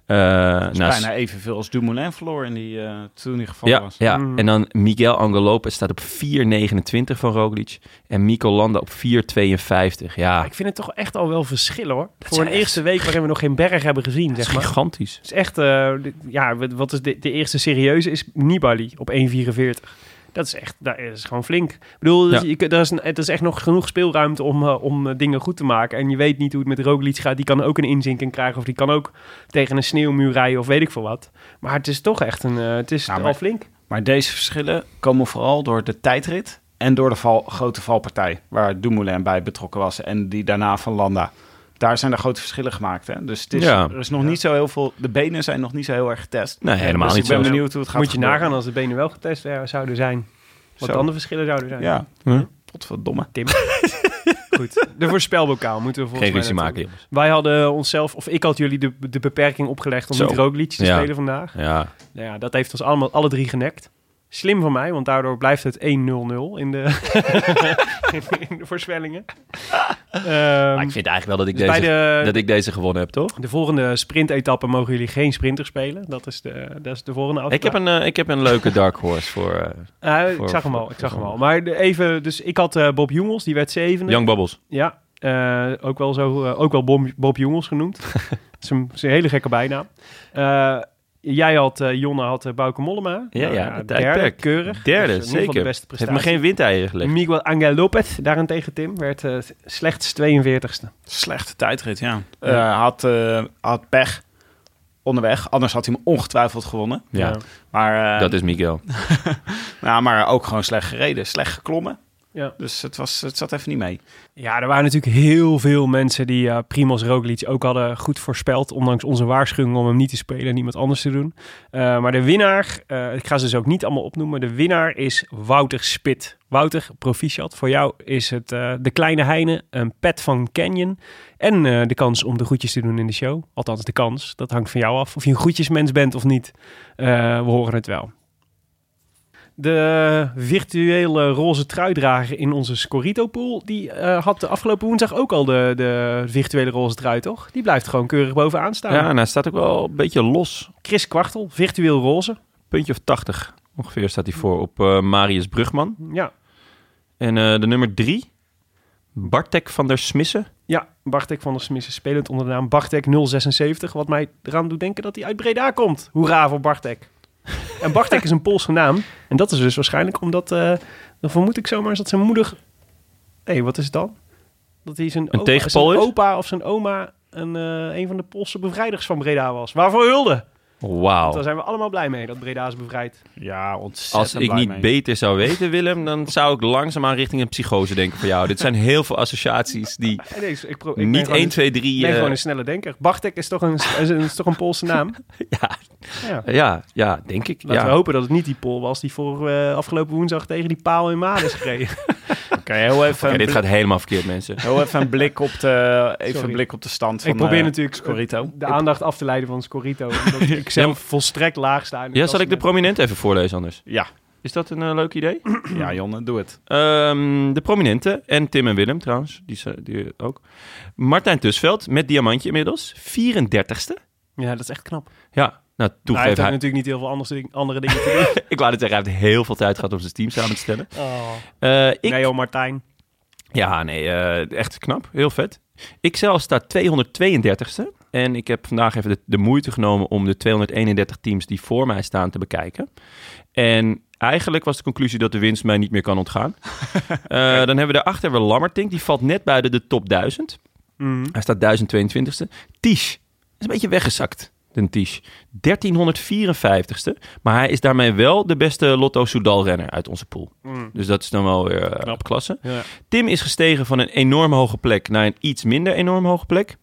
Eh, Dat is naast- bijna evenveel als Dumoulin verloor in die, eh, toen hij gevallen ja, was. ja. Mm. en dan Miguel Angel Lopez staat op 4,29 van Roglic. En Mikel Landa op 4,52. Ja, ik vind het toch echt al wel verschillen hoor. Voor een echt- eerste week waarin we nog geen berg hebben gezien, dat is zeg maar. gigantisch. Het is echt, eh, ja, wat- wat is de, de eerste serieuze is Nibali op 1,44. Dat is echt, dat is gewoon flink. Ik bedoel, Ja. je, er is, een, het is echt nog genoeg speelruimte om, eh, om eh, dingen goed te maken. En je weet niet hoe het met Roglic gaat. Die kan ook een inzinking krijgen of die kan ook tegen een sneeuwmuur rijden of weet ik veel wat. Maar het is toch echt een, eh, het is Nou, al flink. Maar deze verschillen komen vooral door de tijdrit en door de val, grote valpartij, waar Dumoulin bij betrokken was en die daarna van Landa. Daar zijn er grote verschillen gemaakt. Hè? Dus het is, Ja. er is nog niet zo heel veel. De benen zijn nog niet zo heel erg getest. Nee, helemaal dus niet ik ben zo. benieuwd hoe het gaat. Moet je gebeuren. nagaan als de benen wel getest zouden zijn. Wat dan de verschillen zouden zijn. Ja, Huh? potverdomme. Tim. Goed. De voorspelbokaal moeten we volgens Geen mij maken, jongens. Wij hadden onszelf, of ik had jullie de, de beperking opgelegd om Zo. niet Roglic te Ja. spelen vandaag. Ja, Nou ja, dat heeft ons allemaal alle drie genekt. Slim van mij, want daardoor blijft het 1-0-0 in de, in de voorspellingen. Ehm, maar ik vind eigenlijk wel dat ik, dus deze, de, dat ik deze gewonnen heb, toch? de volgende sprintetappe mogen jullie geen sprinter spelen. Dat is de, dat is de volgende afspraak. Ik heb, een, eh, ik heb een leuke dark horse voor eh, Eh, ik zag hem al, ik zag hem al. Maar de, even, dus ik had Bob Jongels, die werd zevende. Young Bubbles. Ja, ook wel, zo, ook wel Bob, Bob Jongels genoemd. Dat is een, is een hele gekke bijnaam. Eh, jij had, eh, Jonne had uh, Bauke Mollema. Ja, Nou ja, het derde, tijdperk. keurig. Derde, Dus in ieder geval zeker. de beste Heeft me geen windeieren gelegd. Miguel Angel Lopez, daarentegen Tim, werd eh, slechts 42ste. Slechte tijdrit, ja. Eh, had, eh, had pech onderweg. Anders had hij hem ongetwijfeld gewonnen. Ja, Maar, eh, dat is Miguel. nou, maar ook gewoon slecht gereden. Slecht geklommen. Ja. Dus het, was, het zat even niet mee. Ja, er waren natuurlijk heel veel mensen die eh Primoz Roglic ook hadden goed voorspeld. Ondanks onze waarschuwing om hem niet te spelen en iemand anders te doen. Eh, maar de winnaar, eh, ik ga ze dus ook niet allemaal opnoemen. De winnaar is Wouter Spit. Wouter, proficiat. Voor jou is het eh, de kleine Heine, een pet van Canyon. En eh, de kans om de groetjes te doen in de show. Althans, de kans. Dat hangt van jou af. Of je een groetjesmens bent of niet. Eh, we horen het wel. De virtuele roze truidrager in onze Scorito-pool... die eh, had de afgelopen woensdag ook al de, de virtuele roze trui, toch? Die blijft gewoon keurig bovenaan staan. Ja, en hij staat ook wel een beetje los. Chris Kwartel, virtueel roze. Puntje of 80 ongeveer staat hij voor op eh, Marius Brugman. Ja, En eh, de nummer drie, Bartek van der Smissen. ja Bartek van der Smissen, spelend onder de naam Bartek 076. Wat mij eraan doet denken dat hij uit Breda komt. Hoera voor Bartek. En Bartek is een Poolse naam. En dat is dus waarschijnlijk omdat... eh, dan vermoed ik zomaar eens dat zijn moeder... Nee, wat is het dan? Dat hij zijn, Een opa, zijn opa of zijn oma... Een, eh, een van de Poolse bevrijders van Breda was. Waarvoor hulde? Wauw. Daar zijn we allemaal blij mee dat Breda is bevrijd. Ja, ontzettend Als ik blij niet mee. beter zou weten, Willem, dan zou ik langzaamaan richting een psychose denken voor jou. Dit zijn heel veel associaties die En deze, ik ik niet gewoon 1, een- 2, 3... Ik ben eh, gewoon een snelle denker. Bartek is toch een, is toch een Poolse naam? ja, Ja. ja, ja, denk ik. Laten ja. we hopen dat het niet die Pool was die voor eh, afgelopen woensdag tegen die paal in Maden is Oké, heel even, een dit gaat helemaal verkeerd, mensen. heel even een blik op de, even Sorry. een blik op de stand van ik probeer eh, natuurlijk Scorito. de aandacht af te leiden van Scorito. Omdat ik zelf volstrekt laag sta. Ja, zal ik de prominent even voorlezen anders? Ja, Is dat een eh, leuk idee? ja, Jonne, doe het. Ehm, de prominente en Tim en Willem trouwens, die, ze- die ook. Martijn Tusveld met diamantje inmiddels, 34ste. Ja, dat is echt knap. Ja, nou Hij toegeef heeft hij. natuurlijk niet heel veel anders, andere dingen te doen. Ik wou het zeggen, hij heeft heel veel tijd gehad om zijn team samen te stellen. Oh. Ik, Nee joh, Martijn. Ja, nee, eh, echt knap. Heel vet. Ik zelf sta 232ste. En ik heb vandaag even de, de moeite genomen om de 231 teams die voor mij staan te bekijken. En eigenlijk was de conclusie dat de winst mij niet meer kan ontgaan. Eh, dan hebben we daarachter weer Lammertink. Die valt net buiten de top 1000. Mhm. Hij staat 1022ste. Tisch is een beetje weggezakt. De Tisch. 1354ste. Maar hij is daarmee wel de beste Lotto Soudal-renner uit onze pool. Mm. Dus dat is dan wel weer eh, Knap. klasse. Ja. Tim is gestegen van een enorm hoge plek naar een iets minder enorm hoge plek.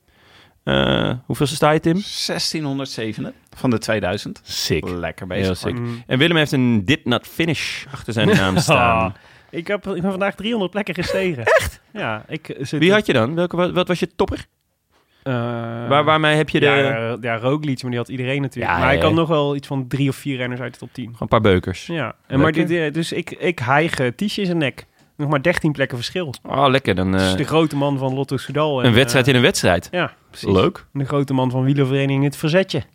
Eh hoeveel sta je, Tim? 1607 van de 2000. Sick. Lekker Heel bezig. sick. Mm. En Willem heeft een did not finish achter zijn naam staan. Ah, ik, heb, ik ben vandaag 300 plekken gestegen. Echt? Ja. Ik zit Wie had je dan? Welke, wat, wat was je topper? Eh, Waar, waarmee heb je de... Ja, ja, Roglic, maar die had iedereen natuurlijk. Ja, maar had ja. nog wel iets van drie of vier renners uit de top 10. Gewoon een paar beukers. Ja, en maar dit, eh, dus ik, ik hijg uh, Tiesje in zijn nek. Nog maar 13 plekken verschil. Oh, lekker. Dan, Dus eh, de grote man van Lotto Soudal. en, een wedstrijd eh, in een wedstrijd. Ja, precies. Leuk. De grote man van wielervereniging Het Verzetje.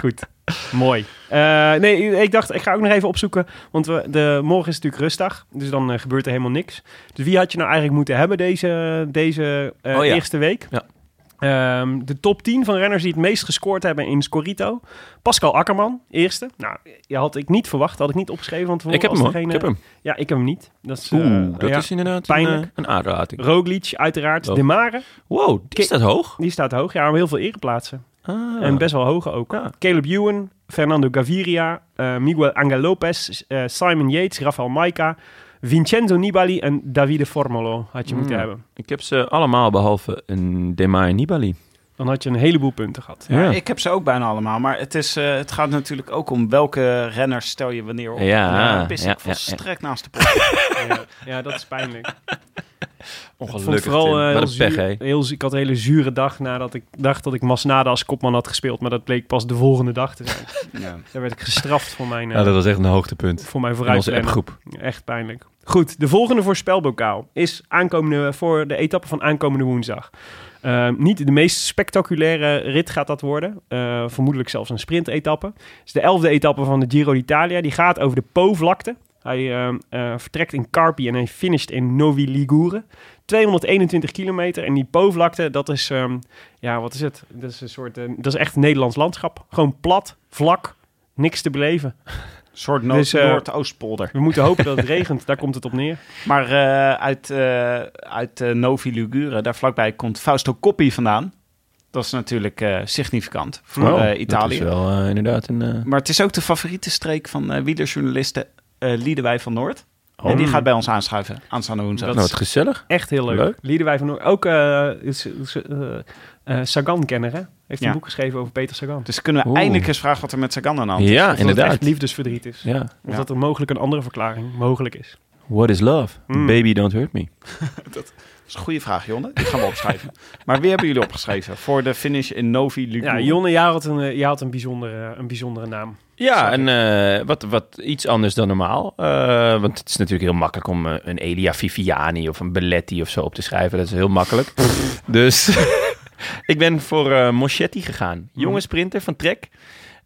Goed, mooi. Eh, nee, ik dacht, ik ga ook nog even opzoeken. Want we, de, morgen is natuurlijk rustdag. Dus dan eh, gebeurt er helemaal niks. Dus wie had je nou eigenlijk moeten hebben deze, deze eh, Oh ja. eerste week? Ja. Ehm, de top 10 van renners die het meest gescoord hebben in Scorito. Pascal Akkerman, eerste. Nou, je had ik niet verwacht. Had ik niet opgeschreven. Want Ik heb hem. Degene, Ik heb hem. Ja, ik heb hem niet. Dat is, eh, Oeh, dat ja. is inderdaad Pijnlijk. een, een aderlating. Roglic, uiteraard. Oh. De Mare, Wow, die staat hoog. die staat hoog. Ja, maar heel veel ereplaatsen. Ah. En best wel hoge ook. Ja. Caleb Ewan, Fernando Gaviria, eh, Miguel Angel Lopez, eh, Simon Yates, Rafael Maika, Vincenzo Nibali en Davide Formolo had je moeten hebben. Ik heb ze allemaal behalve een Demai Nibali. Dan had je een heleboel punten gehad. Ja, Ja. Ik heb ze ook bijna allemaal. Maar het, is, eh, het gaat natuurlijk ook om welke renners stel je wanneer op. Ja, daar pis ja, ik ja, volstrekt naast de pot. Ja, ja, dat is pijnlijk. Ongelukkig, vooral eh, Wat heel een pech, heel, ik had een hele zure dag nadat ik dacht dat ik Masnada als kopman had gespeeld. Maar dat bleek pas de volgende dag te zijn. ja. Daar werd ik gestraft voor mijn, eh, Ja, dat was echt een hoogtepunt. voor mijn vooruitplannen. appgroep. Echt pijnlijk. Goed, de volgende voorspelbokaal is aankomende, voor de etappe van aankomende woensdag. Eh, niet de meest spectaculaire rit gaat dat worden. Eh, vermoedelijk zelfs een sprintetappe. Het is de elfde etappe van de Giro d'Italia. Die gaat over de Po-vlakte. Hij eh, eh, vertrekt in Carpi en hij finisht in Novi Ligure. 221 kilometer. En die Po-vlakte, dat is... ehm, ja, wat is het? Dat is een soort... eh, dat is echt een Nederlands landschap. Gewoon plat, vlak, niks te beleven. Een soort noord- Dus, eh, Noordoostpolder. We moeten hopen dat het regent. Daar komt het op neer. Maar eh, uit, eh, uit Novi Ligure, daar vlakbij, komt Fausto Coppi vandaan. Dat is natuurlijk eh, significant voor Oh, eh, Italië. Dat is wel inderdaad een... eh, Maar het is ook de favoriete streek van eh wielerjournalisten eh Liedewij van Noord. En die Oh. gaat bij ons aanschuiven aanstaande woensdag. Nou, wat gezellig. Echt heel leuk. Leuk. Liedewij van Noor. Ook eh, is, is, eh, Sagan-kenner, hè? Heeft Ja. een boek geschreven over Peter Sagan. Dus kunnen we Oeh. eindelijk eens vragen wat er met Sagan aan de hand is. Ja, Of dat het inderdaad. echt liefdesverdriet is. Ja. Of Ja. dat er mogelijk een andere verklaring mogelijk is. What is love? Mm. Baby, don't hurt me. Dat is een goede vraag, Jonne. Die gaan we opschrijven. maar wie hebben jullie opgeschreven voor de finish in Novi Ligure? Ja, Jonne, jij had een, eh, jij had een, bijzondere, een bijzondere naam. Ja, en eh, wat, wat iets anders dan normaal. Eh, want het is natuurlijk heel makkelijk om een Elia Viviani of een Belletti of zo op te schrijven. Dat is heel makkelijk. dus ik ben voor eh Moschetti gegaan. Jonge sprinter van Trek.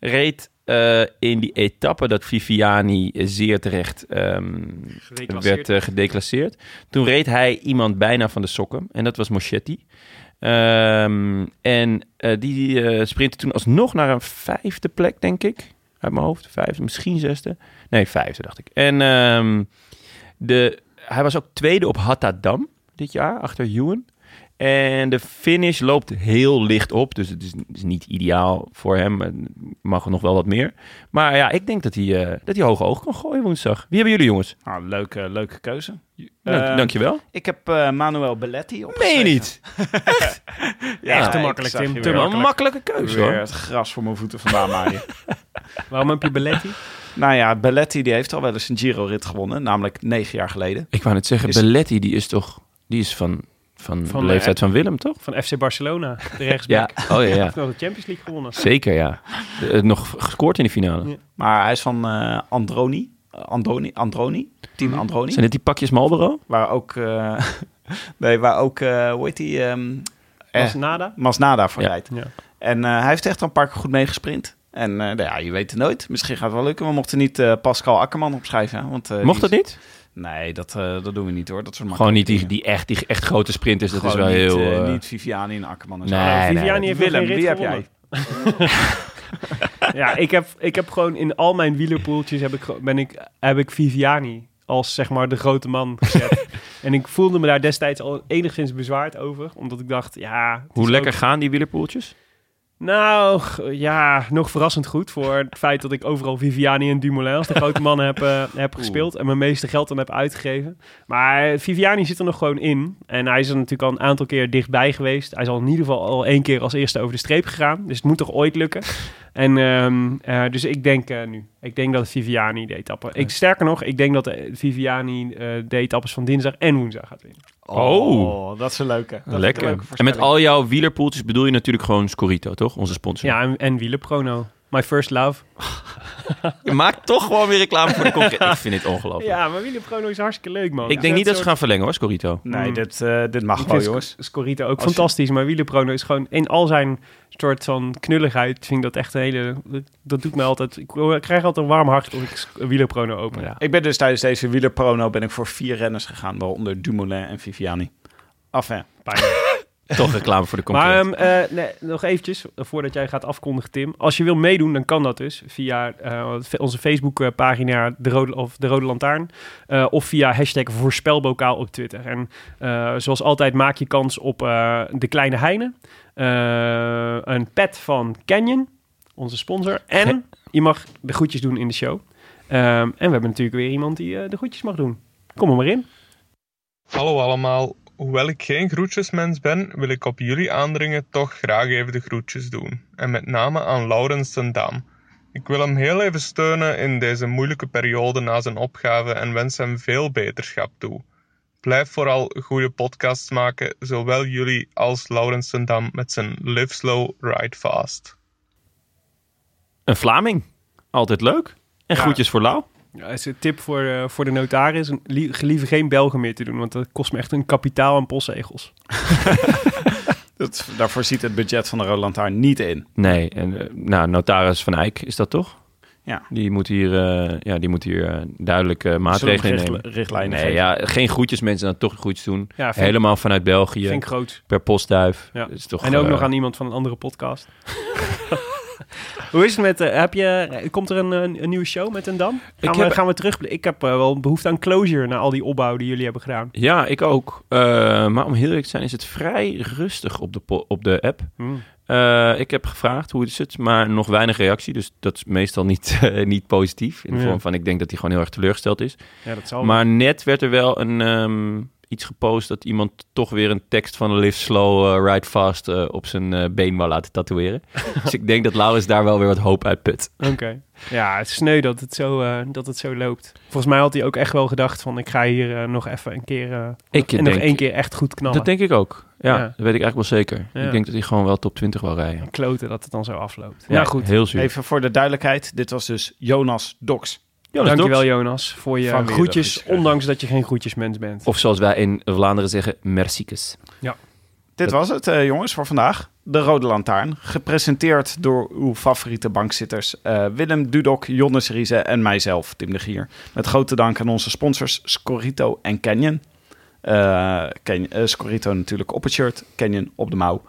Reed eh, in die etappe dat Viviani zeer terecht ehm, werd eh, gedeclasseerd. Toen reed hij iemand bijna van de sokken. En dat was Moschetti. Ehm, en eh, die sprintte toen alsnog naar een vijfde plek, denk ik. Uit mijn hoofd. Vijfde, misschien zesde. Nee, vijfde, dacht ik. En ehm, de, hij was ook tweede op Hattadam dit jaar, achter Ewan. En de finish loopt heel licht op. Dus het is, is niet ideaal voor hem. Het Mag er nog wel wat meer. Maar ja, ik denk dat hij, eh, dat hij hoge ogen kan gooien woensdag. Wie hebben jullie, jongens? Nou, leuke, leuke keuze. Dank, Eh, dankjewel. Ik heb eh, Manuel Belletti Meen opgeschreven. je niet? Ja, Echt te makkelijk, Tim, te een makkelijke keuze, Weer hoor. het gras voor mijn voeten vandaan maaien. Waarom heb je Belletti? nou ja, Belletti die heeft al wel eens een Giro-rit gewonnen. Namelijk negen jaar geleden. Ik wou net zeggen, Is- Belletti, die is toch... Die is van, van, Van, de leeftijd eh, van Willem, toch? Van FC Barcelona, de Ja, rechtsback. oh ja, ja. Heeft nog de Champions League gewonnen. Zeker, ja. Eh, nog gescoord in de finale. Ja. Maar hij is van eh, Androni. Androni. Androni. Team Androni. Zijn dit die pakjes Marlboro? Waar ook... eh, nee, waar ook... eh hoe heet die? ehm, eh, Was Nada? Masnada voor Ja. rijdt. Ja. En eh, hij heeft echt een paar keer goed meegesprint. En eh, nou ja, je weet het nooit. Misschien gaat het wel lukken. We mochten niet eh, Pascal Akkerman opschrijven. Want, eh, Mocht dat is- niet? Nee, dat, eh, dat doen we niet hoor. Dat soort Gewoon niet die, die, echt, die echt grote sprinters. Dat dingen. is wel heel... niet, eh, eh, niet Viviani en Akkerman en zo. Nee, nee, Viviani heeft nog Willem, wie heb jij? Ja, ik heb, ik heb gewoon in al mijn wielerpoeltjes heb ik, ben ik, heb ik Viviani als zeg maar de grote man gezet. en ik voelde me daar destijds al enigszins bezwaard over. Omdat ik dacht, ja... Hoe is lekker ook- gaan die wielerpoeltjes? Nou, ja, nog verrassend goed voor het feit dat ik overal Viviani en Dumoulin als de grote mannen heb, eh, heb gespeeld. En mijn meeste geld dan heb uitgegeven. Maar Viviani zit er nog gewoon in. En hij is er natuurlijk al een aantal keer dichtbij geweest. Hij is al in ieder geval al één keer als eerste over de streep gegaan. Dus het moet toch ooit lukken. En ehm, eh, dus ik denk eh, nu. Ik denk dat Viviani de etappe... Ik, sterker nog, ik denk dat Viviani de etappes van dinsdag en woensdag gaat winnen. Oh. dat is een leuke. Dat ik een lekker. leuke En met al jouw wielerpoeltjes bedoel je natuurlijk gewoon Scorito, toch? Onze sponsor. Ja, en, en Wielerprono. My first love. Je maakt toch gewoon weer reclame voor de concurrentie. Ik vind dit ongelooflijk. Ja, maar Wielerprono is hartstikke leuk, man. ik denk niet dat ze gaan verlengen hoor, Scorito. Nee, Mm. dit, eh, dit mag Ik wel, jongens. Sc- Scorito ook Als je- fantastisch, maar Wielerprono is gewoon in al zijn soort van knulligheid vind ik dat echt een hele... Dat, doet me altijd... Ik, krijg altijd een warm hart als ik Sc- Wielerprono open. Ja. Ik ben dus tijdens deze wielerprono ben ik voor vier renners gegaan, waaronder Dumoulin en Viviani. Enfin, Toch reclame voor de Maar concurrentie. ehm, eh, nee, nog eventjes, voordat jij gaat afkondigen, Tim. Als je wil meedoen, dan kan dat dus via eh, fe- onze Facebookpagina de Rode, of de Rode Lantaarn. eh, of via hashtag voorspelbokaal op Twitter. En eh, zoals altijd maak je kans op eh, de Kleine Heine. eh, een pet van Canyon, onze sponsor. En je mag de groetjes doen in de show. Ehm, en we hebben natuurlijk weer iemand die de groetjes mag doen. Kom er maar in. Hallo allemaal. Hoewel ik geen groetjesmens ben, wil ik op jullie aandringen toch graag even de groetjes doen. En met name aan Laurens ten Dam. Ik wil hem heel even steunen in deze moeilijke periode na zijn opgave en wens hem veel beterschap toe. Blijf vooral goede podcasts maken, zowel jullie als Laurens ten Dam met zijn Live Slow, Ride Fast. Een Vlaming. Altijd leuk. En Ja. groetjes voor Lau. Ja, is een tip voor, eh, voor de notaris. Lie- Liever geen Belgen meer te doen, want dat kost me echt een kapitaal aan postzegels. dat, daarvoor ziet het budget van de Rode Lantaarn niet in. Nee, en eh, nou, notaris Van Eyck is dat toch? Ja. Die moet hier, eh, ja, die moet hier eh, duidelijke maatregelen we nemen. richtlijnen Nee, geven? ja, geen groetjes mensen dan toch groetjes doen. Ja, vind, Helemaal vanuit België. vind ik groot. Per postduif. Ja. Is toch, En ook nog aan iemand van een andere podcast. Hoe is het met... eh, heb je, komt er een, een, een nieuwe show met een Dam? Gaan, Ik we, heb- gaan we terug... Ik heb eh, wel behoefte aan closure na al die opbouw die jullie hebben gedaan. Ja, ik ook. Eh, maar om heel eerlijk te zijn is het vrij rustig op de, op de app. Hmm. Ik heb gevraagd hoe is het, maar nog weinig reactie. Dus dat is meestal niet, niet positief. In de Ja. vorm van, ik denk dat hij gewoon heel erg teleurgesteld is. Ja, dat zal Maar net werd er wel een, ehm, iets gepost dat iemand toch weer een tekst van Live Slow, eh, Ride Fast eh, op zijn eh, been wou laten tatoeëren. dus ik denk dat Laurens daar wel weer wat hoop uit put. Oké. Ja, het is sneu dat het, zo, eh, dat het zo loopt. Volgens mij had hij ook echt wel gedacht van... ik ga hier nog even een keer... eh, Ik en nog één keer echt goed knallen. Dat denk ik ook. Ja, Ja. dat weet ik eigenlijk wel zeker. Ja. Ik denk dat hij gewoon wel top 20 wil rijden. Kloten dat het dan zo afloopt. Ja, Ja, goed. Heel zuur. Even voor de duidelijkheid, dit was dus Jonas Doks. Jonas Dankjewel Doks. Jonas voor je Van groetjes, ondanks dat je geen groetjesmens bent. Of zoals wij in Vlaanderen zeggen, merciekes. Dit was het, eh, jongens, voor vandaag. De Rode Lantaarn. Gepresenteerd door uw favoriete bankzitters eh, Willem Dudok, Jonnes Riese en mijzelf, Tim de Gier. Met grote dank aan onze sponsors Scorito en Canyon. Eh, Ken- eh, Scorito natuurlijk op het shirt, Canyon op de mouw.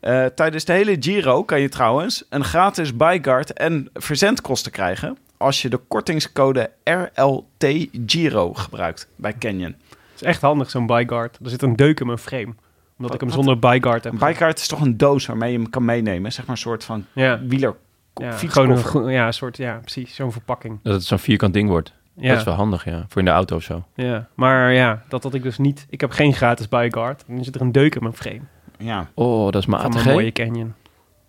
Eh, tijdens de hele Giro kan je trouwens een gratis Byguard en verzendkosten krijgen als je de kortingscode RLT Giro gebruikt bij Canyon. Het is echt handig, zo'n byguard. Er zit een deuk in mijn frame. Omdat ik hem zonder byguard heb. Een Byguard is toch een doos waarmee je hem kan meenemen, zeg maar een soort van Ja, wieler ja een, ja, een soort, ja, precies, zo'n verpakking. Dat het zo'n vierkant ding wordt. Ja, Dat is wel handig, ja. Voor in de auto of zo. ja, maar ja, dat had ik dus niet. Ik heb geen gratis byguard. Dan zit er een deuk in mijn frame. Ja, Oh, dat is Van mijn hè? mooie Canyon.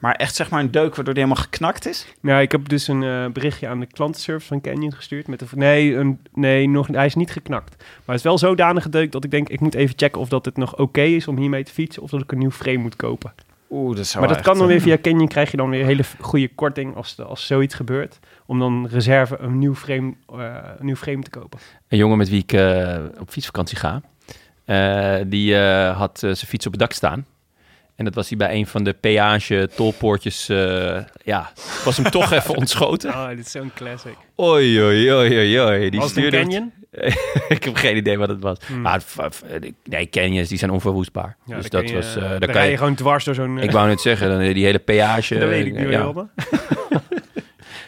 Maar echt zeg maar een deuk waardoor die helemaal geknakt is. Ja, ik heb dus een eh, berichtje aan de klantenservice van Canyon gestuurd. Met de, nee, een, nee nog, hij is niet geknakt. Maar het is wel zodanig gedeukt dat ik denk... ik moet even checken of dat het nog oké is om hiermee te fietsen... of dat ik een nieuw frame moet kopen. Oeh, dat zou maar dat echt, kan dan eh, weer via Canyon... krijg je dan weer een hele goede korting als, de, als zoiets gebeurt... om dan reserve een nieuw frame, eh, een nieuw frame te kopen. Een jongen met wie ik eh, op fietsvakantie ga, eh, die eh, had eh, zijn fiets op het dak staan. En dat was hij bij een van de peage tolpoortjes. eh, ja, was hem toch even ontschoten. Oh, dit is zo'n classic. Oei, oei, oei, oei. Die Was het stuurde... Canyon? ik heb geen idee wat het was. Hmm. Maar nee, canyons, die zijn onverwoestbaar. Ja, dus dat je, was... eh, dan daar kan je je, gewoon dwars door zo'n... ik wou net zeggen, dan, die hele peage... dat weet ik niet, eh, ja.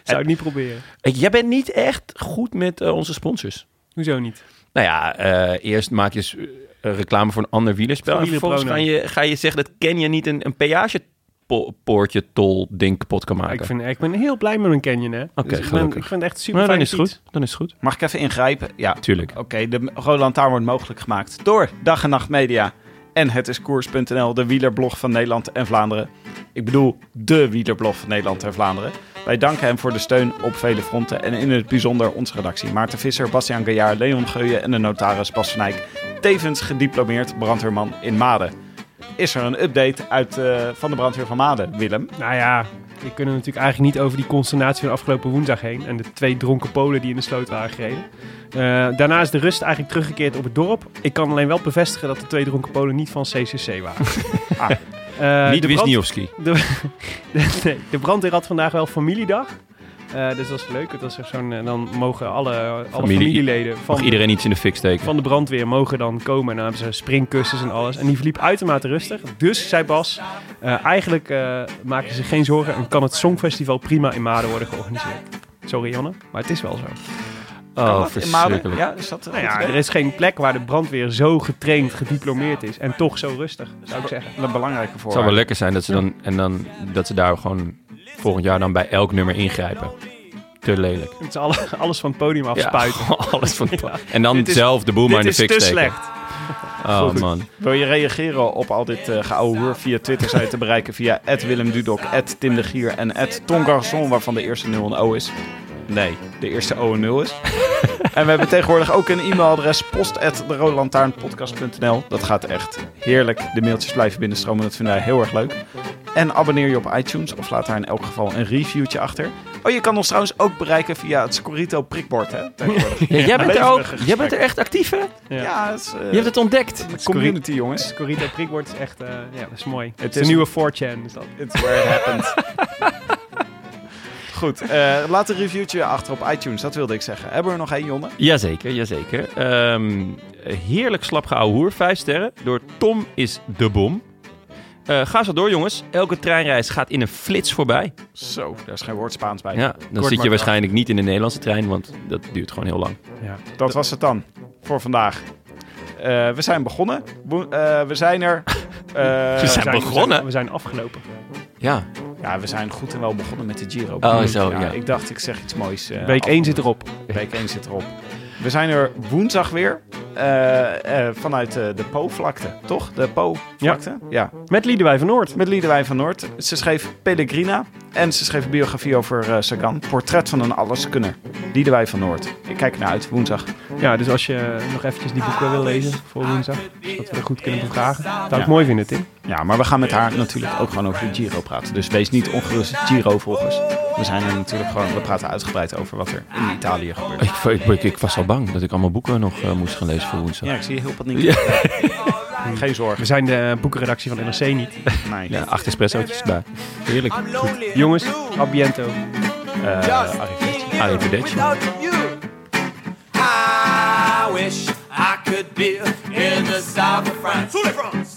Zou ik niet proberen. Jij bent niet echt goed met eh, onze sponsors. Hoezo niet? Nou ja, eh, eerst maak je eh, reclame voor een ander wielerspel. En vervolgens ga je, ga je zeggen dat Kenya niet een, een peagepoortje tol ding kapot kan maken. Ik, vind, ik ben heel blij met mijn Canyon, hè. Oké, Dus ik, ben, gelukkig. ik vind het echt super Maar dan is het goed. Dan is het goed. Mag ik even ingrijpen? Ja, Tuurlijk. Oké, de Rode Lantaarn wordt mogelijk gemaakt door Dag en Nacht Media en Het is Koers.nl, de wielerblog van Nederland en Vlaanderen. Ik bedoel, de wielerblog van Nederland en Vlaanderen. Wij danken hem voor de steun op vele fronten en in het bijzonder onze redactie. Maarten Visser, Bastiaan Gaillard, Leon Geuyen en de notaris Bas van. Tevens gediplomeerd brandweerman in Maden. Is er een update uit, eh, van de brandweer van Maden, Willem? Nou ja, we kunnen natuurlijk eigenlijk niet over die consternatie van afgelopen woensdag heen. En de twee dronken Polen die in de sloot waren gereden. Eh, daarna is de rust eigenlijk teruggekeerd op het dorp. Ik kan alleen wel bevestigen dat de twee dronken Polen niet van CCC waren. Ah. Eh, niet de Wisniewski. De, nee, de brandweer had vandaag wel familiedag. Eh, dus dat is leuk. Het was echt zo'n, eh, dan mogen alle, alle Familie- familieleden Mag van, iedereen iets in de fik steken. van de brandweer mogen dan komen. En dan hebben ze springkussens en alles. En die verliep uitermate rustig. Dus, zei Bas, eh, eigenlijk eh maken ze zich geen zorgen en kan het Songfestival prima in Maden worden georganiseerd. Sorry Janne, maar het is wel zo. Oh, dat verschrikkelijk. Ja, is dat Nou ja, er is geen plek waar de brandweer zo getraind, gediplomeerd is en toch zo rustig, zou ik zeggen. Een belangrijke Het voor. zou wel lekker zijn dat ze dan, en dan, dat ze daar gewoon volgend jaar dan bij elk nummer ingrijpen. Te lelijk. Het is alle, alles van het podium afspuiten. Ja, alles van Ja. En dan is- zelf de boel maar in de Dit is fik te steken. slecht. Oh man. Wil je reageren op al dit uh, geouwe via Twitter? Zijn te bereiken via Willem Dudok, Tim de Gier en Ton Garçon, waarvan de eerste 0 een O is. Nee, de eerste O een 0 is. En we hebben tegenwoordig ook een e-mailadres post@derodelantaarnpodcast.nl. Dat gaat echt heerlijk. De mailtjes blijven binnenstromen, dat vinden wij heel erg leuk. En abonneer je op iTunes of laat daar in elk geval een reviewtje achter. Oh, je kan ons trouwens ook bereiken via het Scorito prikbord, hè? Ja, jij, bent er ook, jij bent er echt actief, hè? Ja. Ja, het is, eh, Je hebt het ontdekt. community, jongens. Scorito prikbord is echt, eh, ja, dat is mooi. Het, Het is een nieuwe 4chan, is dat. It's where it happened. Goed, eh, laat een reviewtje achter op iTunes, dat wilde ik zeggen. Hebben we er nog één, Jonne? Jazeker, jazeker. Ehm heerlijk slap hoer, vijf sterren. Door Tom is de bom. Eh, ga zo door, jongens. Elke treinreis gaat in een flits voorbij. Zo, daar is geen woord Spaans bij. Ja, dan zit je waarschijnlijk niet in de Nederlandse trein, want dat duurt gewoon heel lang. Ja. Dat was het dan voor vandaag. Eh, we zijn begonnen. We zijn er. Eh, We zijn begonnen. We zijn afgelopen. Ja, Ja, we zijn goed en wel begonnen met de Giro. Oh, zo, ja. Ik dacht, ik zeg iets moois. eh, Week af. 1 zit erop. Week 1 zit erop. We zijn er woensdag weer. eh, eh, vanuit eh, de Po-vlakte, toch? De Po-vlakte? Ja. Met Liedewij van Noord. Met Liedewij van Noord. Ze schreef Pellegrina. En ze schreef een biografie over eh, Sagan. Portret van een alleskunner. Liedewij van Noord. Ik kijk naar uit, woensdag. Ja, dus als je nog eventjes die boeken wil lezen voor woensdag, dat we er goed kunnen bevragen. Zou ik Ja. mooi vinden, Tim. Ja, maar we gaan met haar natuurlijk ook gewoon over de Giro praten. Dus wees niet ongerust, Giro-volgers. We zijn er natuurlijk gewoon, we praten uitgebreid over wat er in Italië gebeurt. ik, ik, ik, ik was al bang dat ik allemaal boeken nog eh, moest gaan lezen voor woensdag. Ja, ik zie je heel paniek. Geen zorgen. We zijn de boekenredactie van NRC niet. Nee. Ja, acht espressootjes erbij. Heerlijk. Jongens, abiento. Eh, Arrivederci. I wish I could be in the south of France.